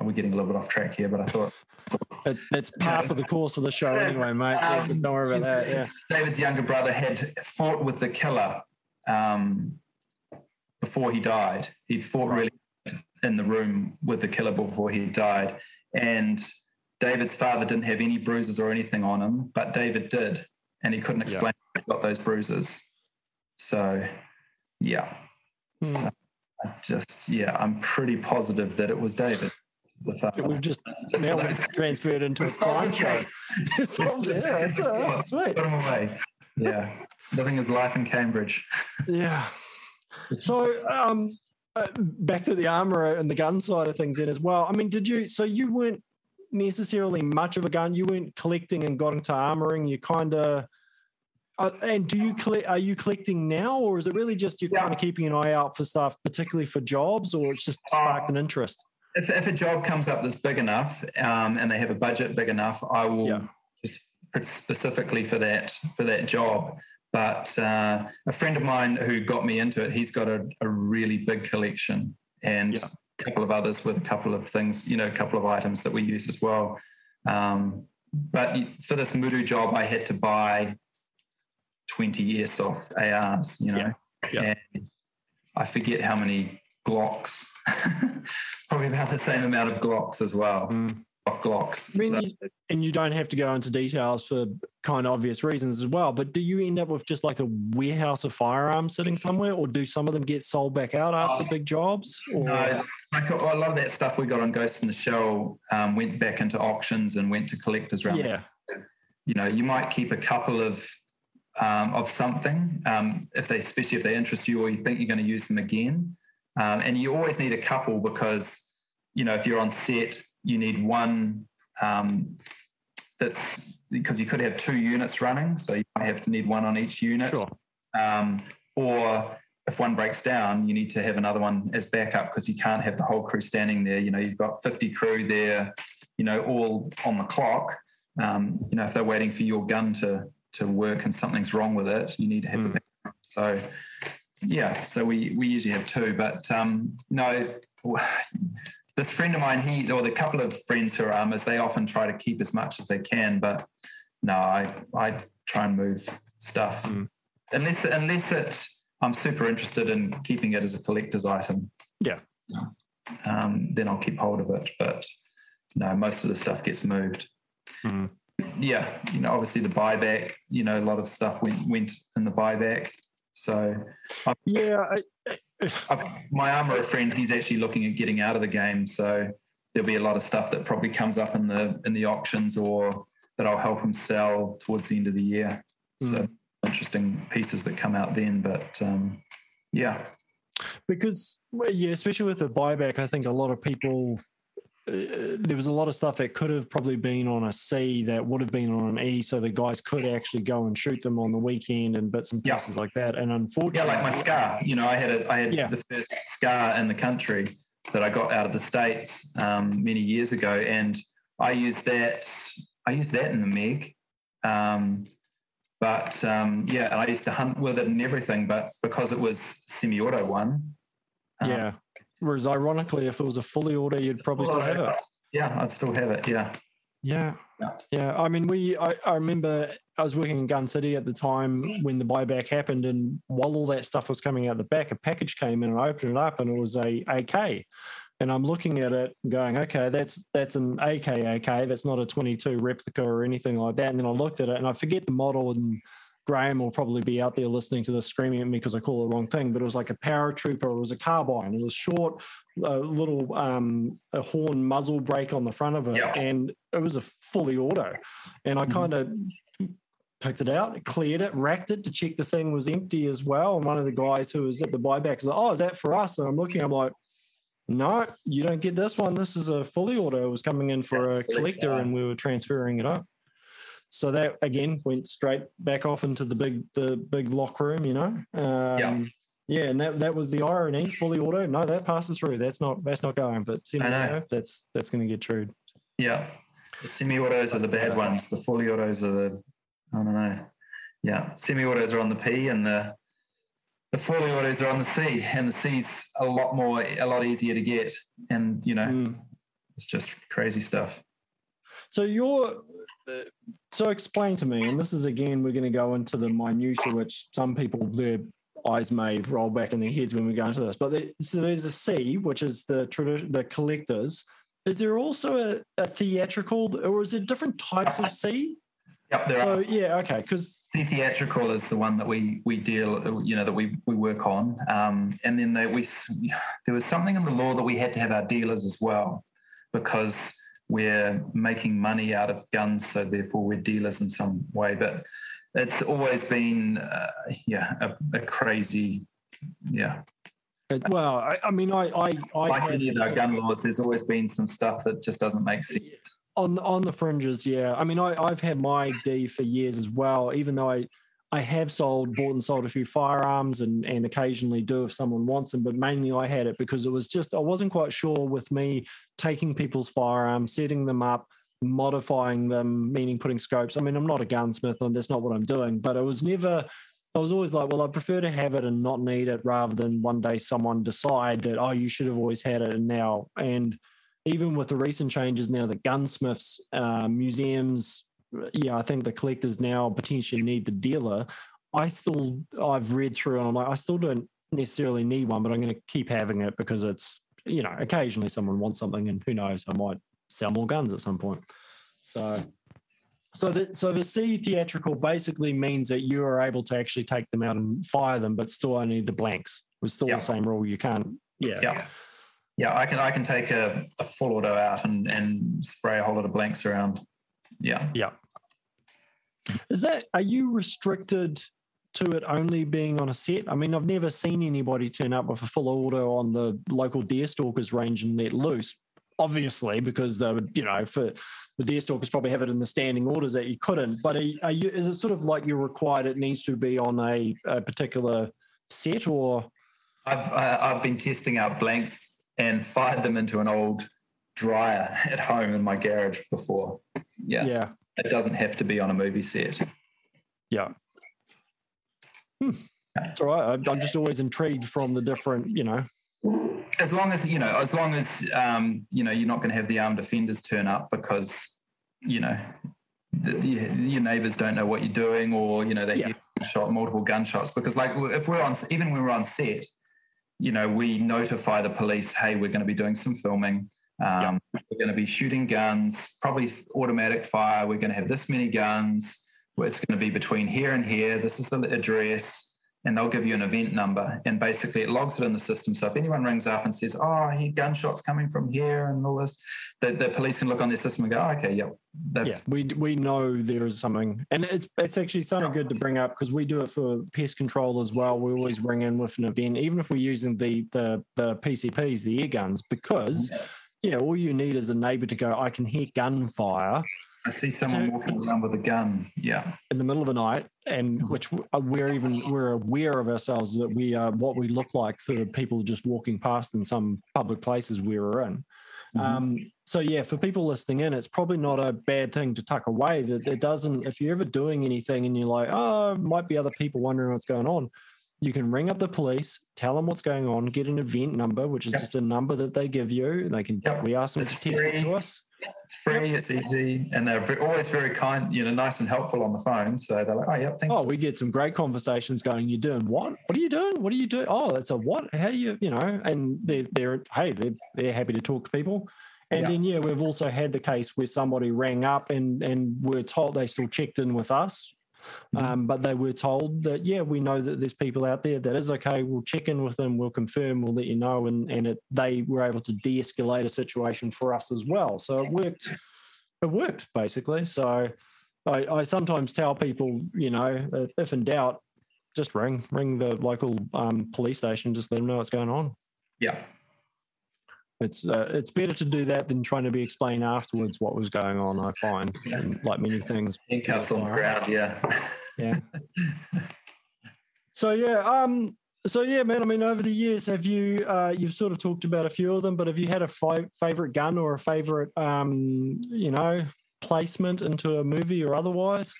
B: We're getting a little bit off track here, but I thought
A: it, it's part of the course of the show anyway, mate. Um, don't worry about that. Yeah.
B: David's younger brother had fought with the killer um, before he died. He'd fought really in the room with the killer before he died, and David's father didn't have any bruises or anything on him, but David did, and he couldn't explain yeah. got those bruises. So, yeah.
A: I
B: just yeah, I'm pretty positive that it was David.
A: We've just now we've transferred into a crime show. it's yeah, it's uh, sweet.
B: Put him away. Yeah, living his life in Cambridge.
A: yeah. So, um, uh, back to the armor and the gun side of things, then as well. I mean, did you? So you weren't necessarily much of a gun. You weren't collecting and got into armoring. You kind of. Uh, and do you collect? Are you collecting now, or is it really just you're yeah. kind of keeping an eye out for stuff, particularly for jobs, or it's just sparked uh, an interest?
B: if, if a job comes up that's big enough um, and they have a budget big enough, I will yeah. just specifically for that for that job. But uh, a friend of mine who got me into it, he's got a, a really big collection and yeah. A couple of others with a couple of things, you know, a couple of items that we use as well. Um, but for this Muru job, I had to buy 20 airsoft ARs, you know, yeah. Yeah. and I forget how many Glocks probably about the same amount of Glocks as well. Mm. Glocks.
A: I mean, so. and you don't have to go into details for kind of obvious reasons as well. But do you end up with just like a warehouse of firearms sitting somewhere, or do some of them get sold back out after oh, big jobs? Or?
B: No, like a lot of that stuff we got on Ghost in the Shell um, went back into auctions and went to collectors around.
A: Yeah.
B: You know, you might keep a couple of um, of something um, if they, especially if they interest you or you think you're going to use them again. Um, and you always need a couple because, you know, if you're on set, you need one um, that's because you could have two units running. So you might have to need one on each unit.
A: Sure.
B: Um, or if one breaks down, you need to have another one as backup because you can't have the whole crew standing there. You know, you've got 50 crew there, you know, all on the clock. Um, you know, if they're waiting for your gun to to work and something's wrong with it, you need to have mm. a backup. So yeah, so we we usually have two, but um, no, this friend of mine, he or the couple of friends who are armors, they often try to keep as much as they can, but no, I I try and move stuff mm. unless unless it I'm super interested in keeping it as a collector's item.
A: Yeah,
B: um, then I'll keep hold of it, but no, most of the stuff gets moved. Mm. Yeah, you know, obviously the buyback, you know, a lot of stuff went went in the buyback. So,
A: I've, yeah, I,
B: I've, my armorer friend, he's actually looking at getting out of the game. So there'll be a lot of stuff that probably comes up in the in the auctions or that I'll help him sell towards the end of the year. Mm. So interesting pieces that come out then. But um, yeah,
A: because yeah, especially with the buyback, I think a lot of people uh, there was a lot of stuff that could have probably been on a C that would have been on an E, so the guys could actually go and shoot them on the weekend and bits and pieces yeah. like that. And unfortunately,
B: yeah, like my scar. You know, I had a, I had yeah. the first scar in the country that I got out of the states um, many years ago, and I used that. I used that in the Meg. Um, but um, yeah, I used to hunt with it and everything. But because it was semi-auto one,
A: um, yeah, Whereas ironically, if it was a fully auto, you'd probably still have it.
B: Yeah, I'd still have it. Yeah.
A: Yeah. Yeah. I mean, we, I, I remember I was working in Gun City at the time when the buyback happened. And while all that stuff was coming out the back, a package came in and I opened it up and it was a AK. And I'm looking at it going, okay, that's that's an AK AK. That's not a 22 replica or anything like that. And then I looked at it and I forget the model and Graham will probably be out there listening to this, screaming at me because I call the wrong thing. But it was like a paratrooper. It was a carbine. It was short, a little um, a horn muzzle brake on the front of it, yeah. and it was a fully auto. And I mm-hmm. kind of picked it out, cleared it, racked it to check the thing was empty as well. And one of the guys who was at the buyback is like, "Oh, is that for us?" And I'm looking. I'm like. No, you don't get this one. This is a fully auto. It was coming in for a collector, and we were transferring it up. So that again went straight back off into the big the big lock room, you know. Um, yeah. Yeah, and that that was the irony. Fully auto, no, that passes through. That's not that's not going. But semi-auto, that's that's going to get trued.
B: Yeah, the semi-autos are the bad ones. The fully autos are the I don't know. Yeah, semi-autos are on the P, and the the fully autos are on the C, and the C's a lot more a lot easier to get. And you know, mm. it's just crazy stuff.
A: So so explain to me, and this is again, we're going to go into the minutia, which some people their eyes may roll back in their heads when we go into this. But there, so there's a C, which is the the collectors. Is there also a, a theatrical, or is there different types of C?
B: Yep, there
A: so
B: are.
A: yeah, okay, because
B: The theatrical is the one that we we deal, you know, that we we work on, um, and then they, we there was something in the law that we had to have our dealers as well, because we're making money out of guns, so therefore we're dealers in some way. But it's always been, uh, yeah, a, a crazy, yeah.
A: well, I, I mean, I I, I
B: Like any of our gun laws, there's always been some stuff that just doesn't make sense.
A: on on the fringes, yeah. I mean, I I've had my D for years as well, even though I. I have sold, bought and sold a few firearms and, and occasionally do if someone wants them, but mainly I had it because it was just, I wasn't quite sure with me taking people's firearms, setting them up, modifying them, meaning putting scopes. I mean, I'm not a gunsmith and that's not what I'm doing, but it was never, I was always like, well, I prefer to have it and not need it rather than one day someone decide that, oh, you should have always had it and now. And even with the recent changes now that gunsmiths, uh, museums, yeah, I think the collectors now potentially need the dealer. I still, I've read through and I'm like, I still don't necessarily need one, but I'm going to keep having it because it's, you know, occasionally someone wants something and who knows, I might sell more guns at some point. So, so the, so the C theatrical basically means that you are able to actually take them out and fire them, but still only the blanks. It's still
B: Yeah.
A: the same rule. You can't, yeah.
B: Yeah. Yeah, I can I can take a, a full auto out and, and spray a whole lot of blanks around. Yeah.
A: Yeah. Is that are you restricted to it only being on a set? I mean, I've never seen anybody turn up with a full auto on the local deer stalkers range and let loose. Obviously, because they would, you know, for the deer stalkers probably have it in the standing orders that you couldn't. But are, are you? Is it sort of like you're required? It needs to be on a, a particular set, or
B: I've I, I've been testing out blanks and fired them into an old dryer at home in my garage before. Yes.
A: yeah,
B: It doesn't have to be on a movie set.
A: yeah. Hmm. That's all right. I'm I'm just always intrigued from the different, you know,
B: As long as you know, as long as um, you know, you're not going to have the armed defenders turn up because you know the, the, your neighbors don't know what you're doing, or you know they
A: Yeah.
B: hear shot multiple gunshots. Because like if we're on, even when we're on set, you know, we notify the police, hey, we're going to be doing some filming. Um, We're going to be shooting guns, probably automatic fire. We're going to have this many guns. It's going to be between here and here. This is the address. And they'll give you an event number. And basically, it logs it in the system. So if anyone rings up and says, oh, I hear gunshots coming from here and all this, the, the police can look on their system and go, oh, okay, yep.
A: Yeah, we we know there is something, and it's it's actually something good to bring up because we do it for pest control as well. We always ring in with an event, even if we're using the the the PCPs, the air guns, because yeah, all you need is a neighbour to go. I can hear gunfire
B: I see someone walking around with a gun. Yeah.
A: in the middle of the night, and which we're even we're aware of ourselves that we are what we look like for the people just walking past in some public places we were in.
B: Mhm.
A: Um, so yeah, for people listening in, it's probably not a bad thing to tuck away. That it doesn't. If you're ever doing anything and you're like, oh, might be other people wondering what's going on, you can ring up the police, tell them what's going on, get an event number, which is
B: Yep.
A: just a number that they give you. They can.
B: Yep.
A: We ask them
B: It's
A: to text it to us.
B: It's free, it's easy, and they're always very kind, you know, nice and helpful on the phone. So they're like, oh, yep, thank
A: Oh, we get some great conversations going. You're doing what? What are you doing? What are you doing? Oh, that's a what? How do you, you know? And they're, they're hey, they're, they're happy to talk to people. And
B: Yeah.
A: then, yeah, we've also had the case where somebody rang up and, and were told they still checked in with us.
B: Mhm.
A: Um, but they were told that, yeah, we know that there's people out there that is okay. We'll check in with them. We'll confirm. We'll let you know. And, and it, they were able to de escalate a situation for us as well. So it worked. It worked basically. So I, I sometimes tell people, you know, if- if in doubt, just ring, ring the local um, police station, just let them know what's going on.
B: Yeah.
A: It's uh, it's better to do that than trying to be explained afterwards what was going on. I find, and like many things.
B: Handcuffs on the ground, yeah.
A: Yeah. so yeah, um, so yeah, man. I mean, over the years, have you uh, you've sort of talked about a few of them, but have you had a fi- favorite gun or a favorite, um, you know, placement into a movie or otherwise?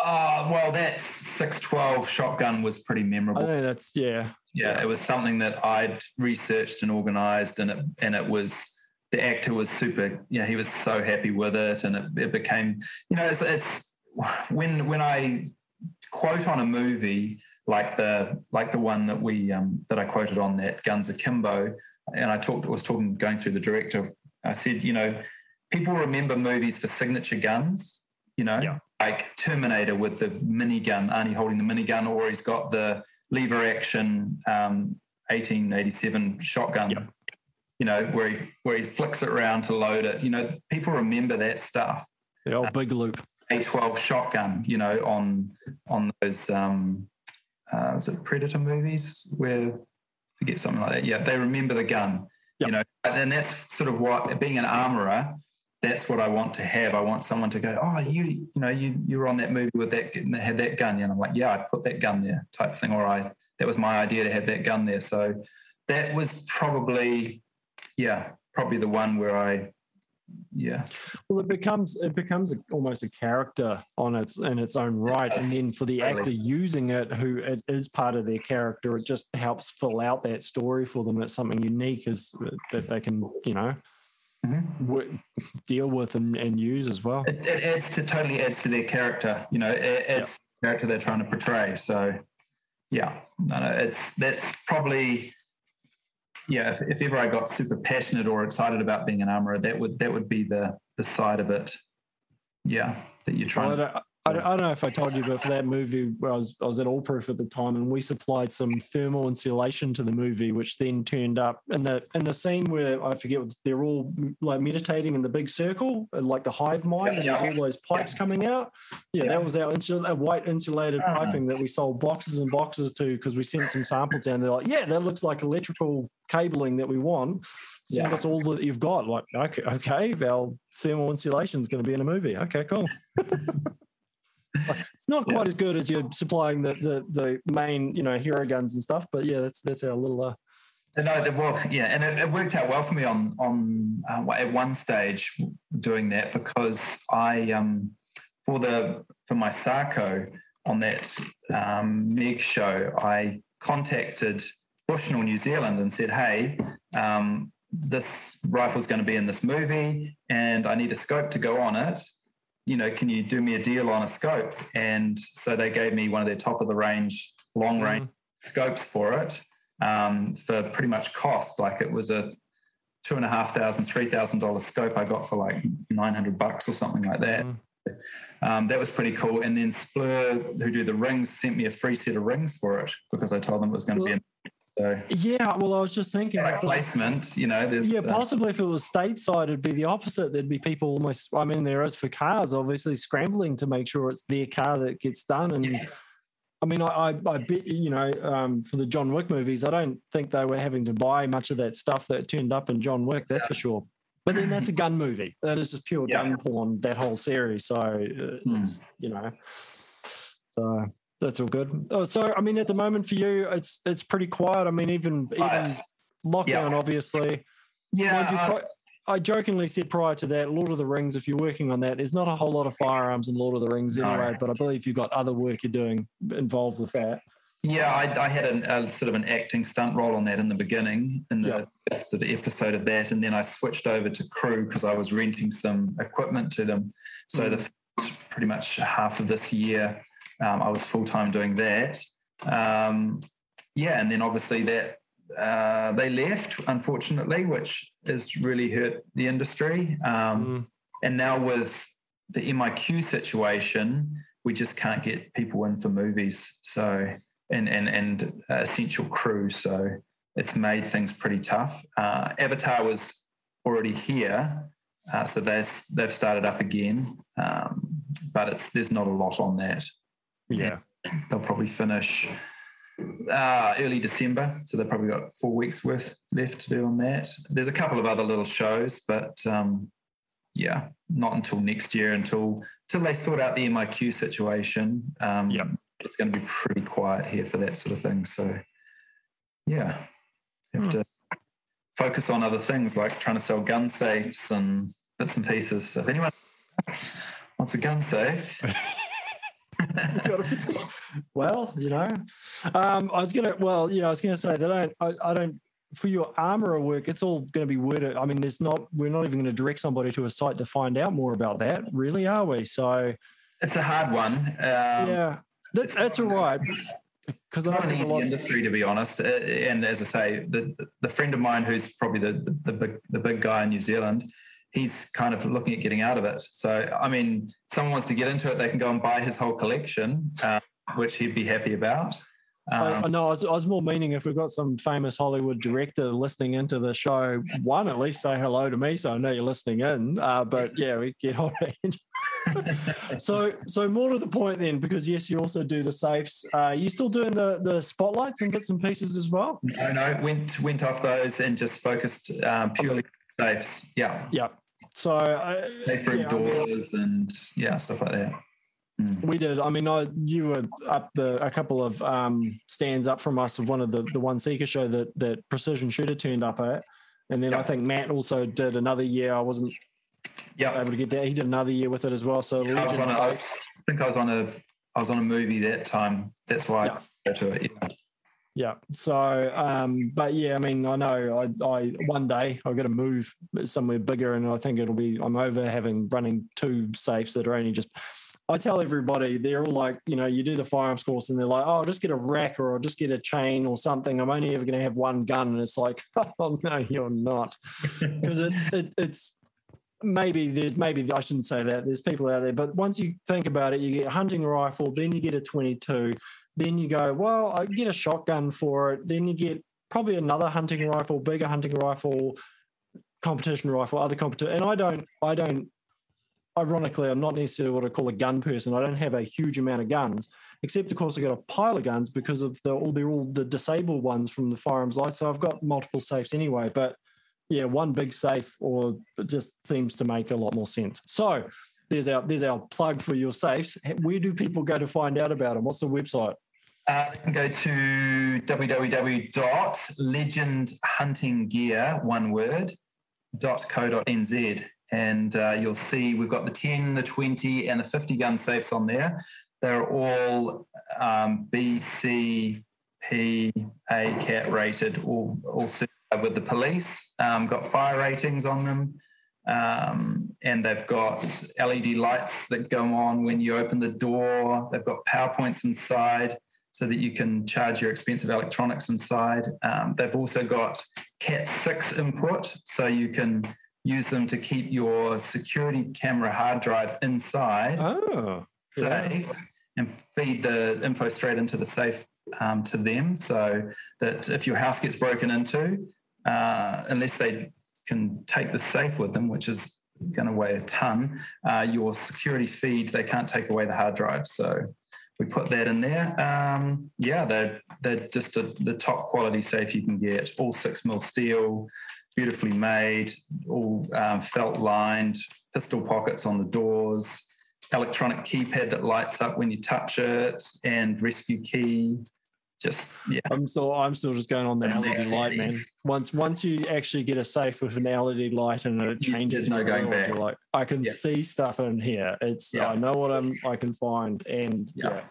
B: Oh, well, that 612 shotgun was pretty memorable.
A: I think that's yeah,
B: yeah, it was something that I'd researched and organized, and it and it was the actor was super. Know, he was so happy with it, and it, it became. You know, it's, it's when when I quote on a movie like the like the one that we um, that I quoted on that Guns Akimbo, and I talked was talking going through the director. I said, you know, people remember movies for signature guns, you know,
A: Yeah.
B: like Terminator with the minigun, Arnie holding the minigun, or he's got the lever action um, 1887 shotgun.
A: Yep.
B: You know, where he where he flicks it around to load it. You know, people remember that stuff.
A: The old big loop.
B: A12 shotgun, you know, on on those um uh is it Predator movies where forget something like that. Yeah, they remember the gun.
A: Yep.
B: You know, and that's sort of what being an armorer, that's what I want to have. I want someone to go, Oh, you you know, you you were on that movie with that and had that gun. And I'm like, Yeah, I put that gun there type thing. Or I that was my idea to have that gun there. So that was probably yeah, probably the one where I yeah.
A: Well, it becomes it becomes a, almost a character on its in its own right, and then for the
B: Totally.
A: actor using it, who it is part of their character, it just helps fill out that story for them. It's something unique, is that they can you know
B: Mhm.
A: wo- deal with and, and use as well.
B: it, it adds to totally adds to their character. You know, it adds to the character they're trying to portray. So, yeah, no, no, it's that's probably yeah. If, if ever I got super passionate or excited about being an armorer, that would that would be the the side of it. Yeah, that you're trying.
A: don't, I, don't, I don't know if I told you, but for that movie, where I was I was at Allproof at the time, and we supplied some thermal insulation to the movie, which then turned up in the in the scene where I forget what- they're all like meditating in the big circle, like the hive mind, and there's all those pipes coming out. Yeah, that was our insul- uh, white insulated
B: Ah.
A: piping that we sold boxes and boxes to because we sent some samples down. They're like, yeah, that looks like electrical cabling that we want. Send
B: Yeah.
A: us all that you've got. Like, okay, okay, our thermal insulation is going to be in a movie. Okay, cool. it's not
B: Yeah.
A: quite as good as you're supplying the, the the main, you know, hero guns and stuff, but yeah, that's that's our little. Uh,
B: No, the- well, yeah, and it, it worked out well for me on on uh, at one stage doing that because I um for the for my Sako on that um, Meg show, I contacted Bushnell New Zealand and said, "Hey, um, this rifle's going to be in this movie, and I need a scope to go on it. You know, can you do me a deal on a scope?" And so they gave me one of their top of the range long range scopes for it um, for pretty much cost. Like it was a two and a half thousand, three thousand dollar scope I got for like nine hundred bucks or something like that.
A: Mm.
B: Um, that was pretty cool. And then Spuhr, who do the rings, sent me a free set of rings for it because I told them it was going to be. In, so
A: yeah, well, I was just thinking.
B: like placement, you know, there's
A: yeah,
B: uh,
A: possibly if it was stateside, it'd be the opposite. There'd be people almost. I mean, there is for cars, obviously scrambling to make sure it's their car that gets done. And
B: Yeah.
A: I mean, I, I, I bet you know, um, for the John Wick movies, I don't think they were having to buy much of that stuff that turned up in John Wick. That's for sure. But then that's a gun movie. That is just pure
B: Yeah.
A: gun porn. That whole series. So uh,
B: Hmm.
A: it's you know, so that's all good. Oh, so I mean, at the moment for you, it's it's pretty quiet. I mean, even even lockdown,
B: yeah.
A: obviously.
B: yeah,
A: you,
B: uh,
A: I jokingly said prior to that, Lord of the Rings, if you're working on that, there's not a whole lot of firearms in Lord of the Rings
B: No.
A: anyway, but I believe you've got other work you're doing involved with that.
B: Yeah, I, I had an, a sort of an acting stunt role on that in the beginning, in the
A: Yeah.
B: sort of episode of that, and then I switched over to crew because I was renting some equipment to them. So the pretty much half of this year, um, I was full time doing that. Um, yeah, and then obviously that uh, they left, unfortunately, which has really hurt the industry. Um,
A: Mm.
B: and now with the MIQ situation, we just can't get people in for movies. So and and and uh, essential crew. So it's made things pretty tough. Uh, Avatar was already here, uh, so they they've started up again, um, but it's there's not a lot on that.
A: Yeah.
B: They'll probably finish uh, early December, so they've probably got four weeks worth left to do on that. There's a couple of other little shows, but um, yeah, not until next year until until they sort out the MIQ situation. Um,
A: Yep.
B: it's going to be pretty quiet here for that sort of thing. So yeah, have
A: Hmm.
B: to focus on other things like trying to sell gun safes and bits and pieces. So if anyone wants a gun safe,
A: well, you know, um, I was gonna. Well, yeah, I was gonna say that I don't. I, I don't. For your armorer work, it's all going to be worded. I mean, there's not. We're not even going to direct somebody to a site to find out more about that, really, are we? So
B: it's a hard one. Um,
A: yeah, that,
B: it's
A: that's all
B: not-
A: right. Because I
B: not
A: know
B: an
A: there's a
B: easy
A: lot.
B: industry, to be honest. Uh, And as I say, the the friend of mine who's probably the the big the big guy in New Zealand, he's kind of looking at getting out of it. So, I mean, someone wants to get into it, they can go and buy his whole collection, uh, which he'd be happy about.
A: Um, I, know. I was, I was, more meaning if we've got some famous Hollywood director listening into the show, one at least say hello to me, so I know you're listening in. Uh, but yeah, we get on it. so, so more to the point then, because yes, you also do the safes. Uh, you still doing the the spotlights and bits and pieces as well?
B: No, no, went went off those and just focused um, purely safes. Yeah,
A: yeah. So, uh,
B: safe room yeah, doors I mean, and yeah, stuff like that.
A: Mm. We did. I mean, I you were up the a couple of um, stands up from us of one of the the one seeker show that that Precision Shooter turned up at, and then yep. I think Matt also did another year. I wasn't
B: yeah
A: able to get that. He did another year with it as well. So
B: yeah, I, was on a, I, think I was on a I was on a movie that time. That's why yeah. I go to it. Yeah.
A: Yeah. So, um, but yeah, I mean, I know I, I one day I've got to move somewhere bigger, and I think it'll be I'm over having running two safes that are only just I tell everybody, they're all like, you know, you do the firearms course and they're like, oh, I'll just get a rack or I'll just get a chain or something. I'm only ever going to have one gun. And it's like, oh, no, you're not. Because it's, it, it's, maybe there's maybe I shouldn't say that there's people out there, but once you think about it, you get a hunting rifle, then you get a 22, then you go, well, I get a shotgun for it, then you get probably another hunting rifle, bigger hunting rifle, competition rifle, other competition. And I don't, I don't ironically, I'm not necessarily what I call a gun person. I don't have a huge amount of guns, except of course I got a pile of guns because of the all they're all the disabled ones from the firearms. So I've got multiple safes anyway. But yeah, one big safe or just seems to make a lot more sense. So there's our there's our plug for your safes. Where do people go to find out about them? What's the website?
B: Uh, can go to www.legendhuntinggear, one word, .co.nz and uh, you'll see we've got the 10, the 20, and the 50 gun safes on there. They're all um, BCP A cat rated, all, all with the police, um, got fire ratings on them. Um, and they've got LED lights that go on when you open the door. They've got power points inside so that you can charge your expensive electronics inside. Um, they've also got Cat 6 input, so you can use them to keep your security camera hard drive inside
A: oh,
B: safe yeah. and feed the info straight into the safe um, to them so that if your house gets broken into, uh, unless they can take the safe with them, which is going to weigh a ton, uh, your security feed, they can't take away the hard drive. So we put that in there. Um, yeah, they're, they're just a, the top quality safe you can get, all six mil steel, beautifully made, all um, felt lined, pistol pockets on the doors, electronic keypad that lights up when you touch it, and rescue key. Just yeah.
A: I'm still I'm still just going on the LED light, man. Once once you actually get a safe with an LED light and it changes,
B: no going back.
A: You're like I can see stuff in here. It's I know what I'm I can find, and yeah.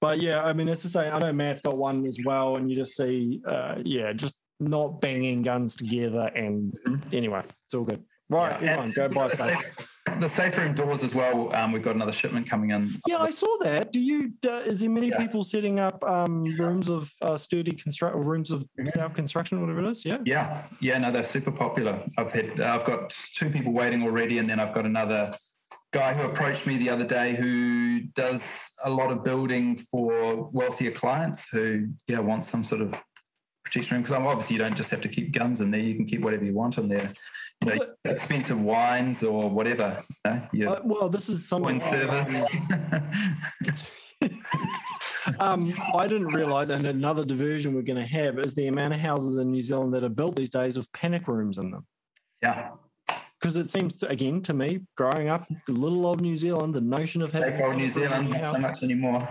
A: But yeah, I mean, it's to say I know Matt's got one as well, and you just see, uh, yeah, just not banging guns together. And mm-hmm. anyway, it's all good. Right, yeah. go buy safe.
B: The safe room doors as well. Um, we've got another shipment coming in.
A: Yeah, I saw that. Do you? Uh, is there many yeah. people setting up um, rooms of uh, sturdy construct, or rooms of mm-hmm. stout construction, whatever it is? Yeah.
B: Yeah, yeah. No, they're super popular. I've had, uh, I've got two people waiting already, and then I've got another guy who approached me the other day who does a lot of building for wealthier clients who yeah want some sort of protection room because obviously you don't just have to keep guns in there. You can keep whatever you want in there. You know, expensive wines or whatever. You know,
A: uh, well, this is something.
B: service.
A: um, I didn't realize, and another diversion we're going to have is the amount of houses in New Zealand that are built these days with panic rooms in them.
B: Yeah.
A: Because it seems, to, again, to me, growing up, little old New Zealand, the notion of having
B: New Zealand not so much anymore.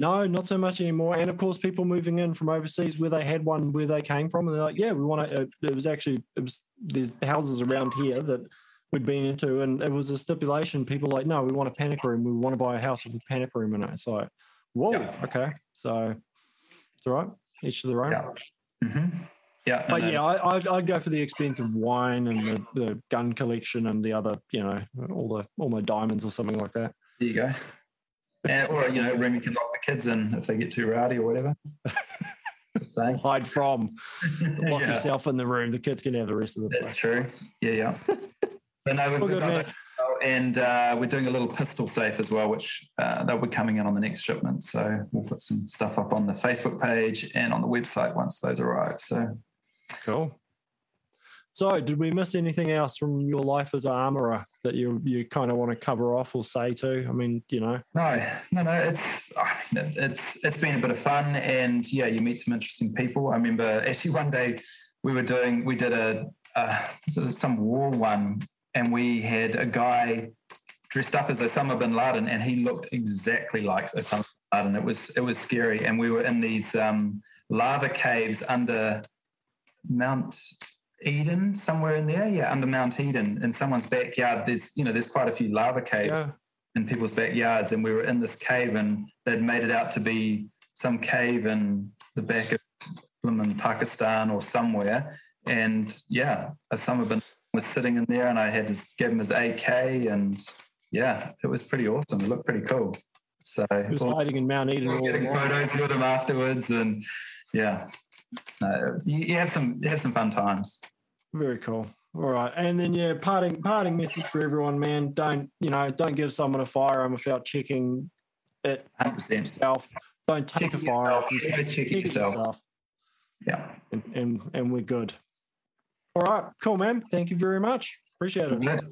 A: No, not so much anymore. And of course, people moving in from overseas where they had one where they came from, and they're like, "Yeah, we want to." Uh, it was actually it was there's houses around here that we'd been into, and it was a stipulation. People like, "No, we want a panic room. We want to buy a house with a panic room in it." It's like, whoa, yeah. okay, so it's all right. Each to their own.
B: Yeah. Mm-hmm. Yeah,
A: but yeah, I, I'd, I'd, go for the expensive wine and the, the gun collection and the other, you know, all the all my diamonds or something like that.
B: There you go and, or you know, room you can lock the kids in if they get too rowdy or whatever.
A: Hide from. Lock yeah. yourself in the room. The kids can have the rest of the
B: That's true. Yeah, yeah. no, we've, we've good, and uh, we're doing a little pistol safe as well, which uh, they'll be coming in on the next shipment. So we'll put some stuff up on the Facebook page and on the website once those arrive. So
A: cool. So, did we miss anything else from your life as an armorer that you you kind of want to cover off or say to? I mean, you know.
B: No, no, no. It's mean, it's it's been a bit of fun, and yeah, you meet some interesting people. I remember actually one day we were doing we did a, a sort of some war one and we had a guy dressed up as Osama bin Laden, and he looked exactly like Osama bin Laden. It was it was scary, and we were in these um, lava caves under Mount Eden, somewhere in there. Yeah, under Mount Eden, in someone's backyard. There's you know there's quite a few lava caves yeah. In people's backyards, and we were in this cave, and they'd made it out to be some cave in the back of in Pakistan or somewhere. And yeah, Osama bin was sitting in there and I had to give him his AK and yeah, it was pretty awesome. It looked pretty cool. So
A: he was hiding in Mount Eden.
B: Getting photos with him afterwards and yeah, you, you, have some you have some fun times.
A: Very cool. All right, and then yeah, parting parting message for everyone, man. Don't you know? Don't give someone a firearm without checking it 100%. yourself. Don't take a firearm.
B: Check, check it yourself. yourself. Yeah,
A: and, and and we're good. All right, cool, man. Thank you very much. Appreciate it.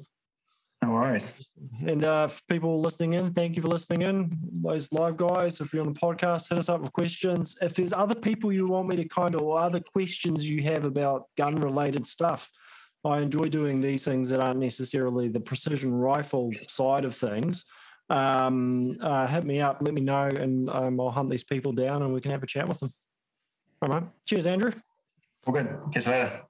B: No worries.
A: And uh, for people listening in, thank you for listening in. Those live guys, if you're on the podcast, hit us up with questions. If there's other people you want me to kind of, or other questions you have about gun related stuff, I enjoy doing these things that aren't necessarily the precision rifle side of things. Um, uh, hit me up, let me know, and um, I'll hunt these people down and we can have a chat with them. All right, Cheers, Andrew.
B: All good. Catch you later.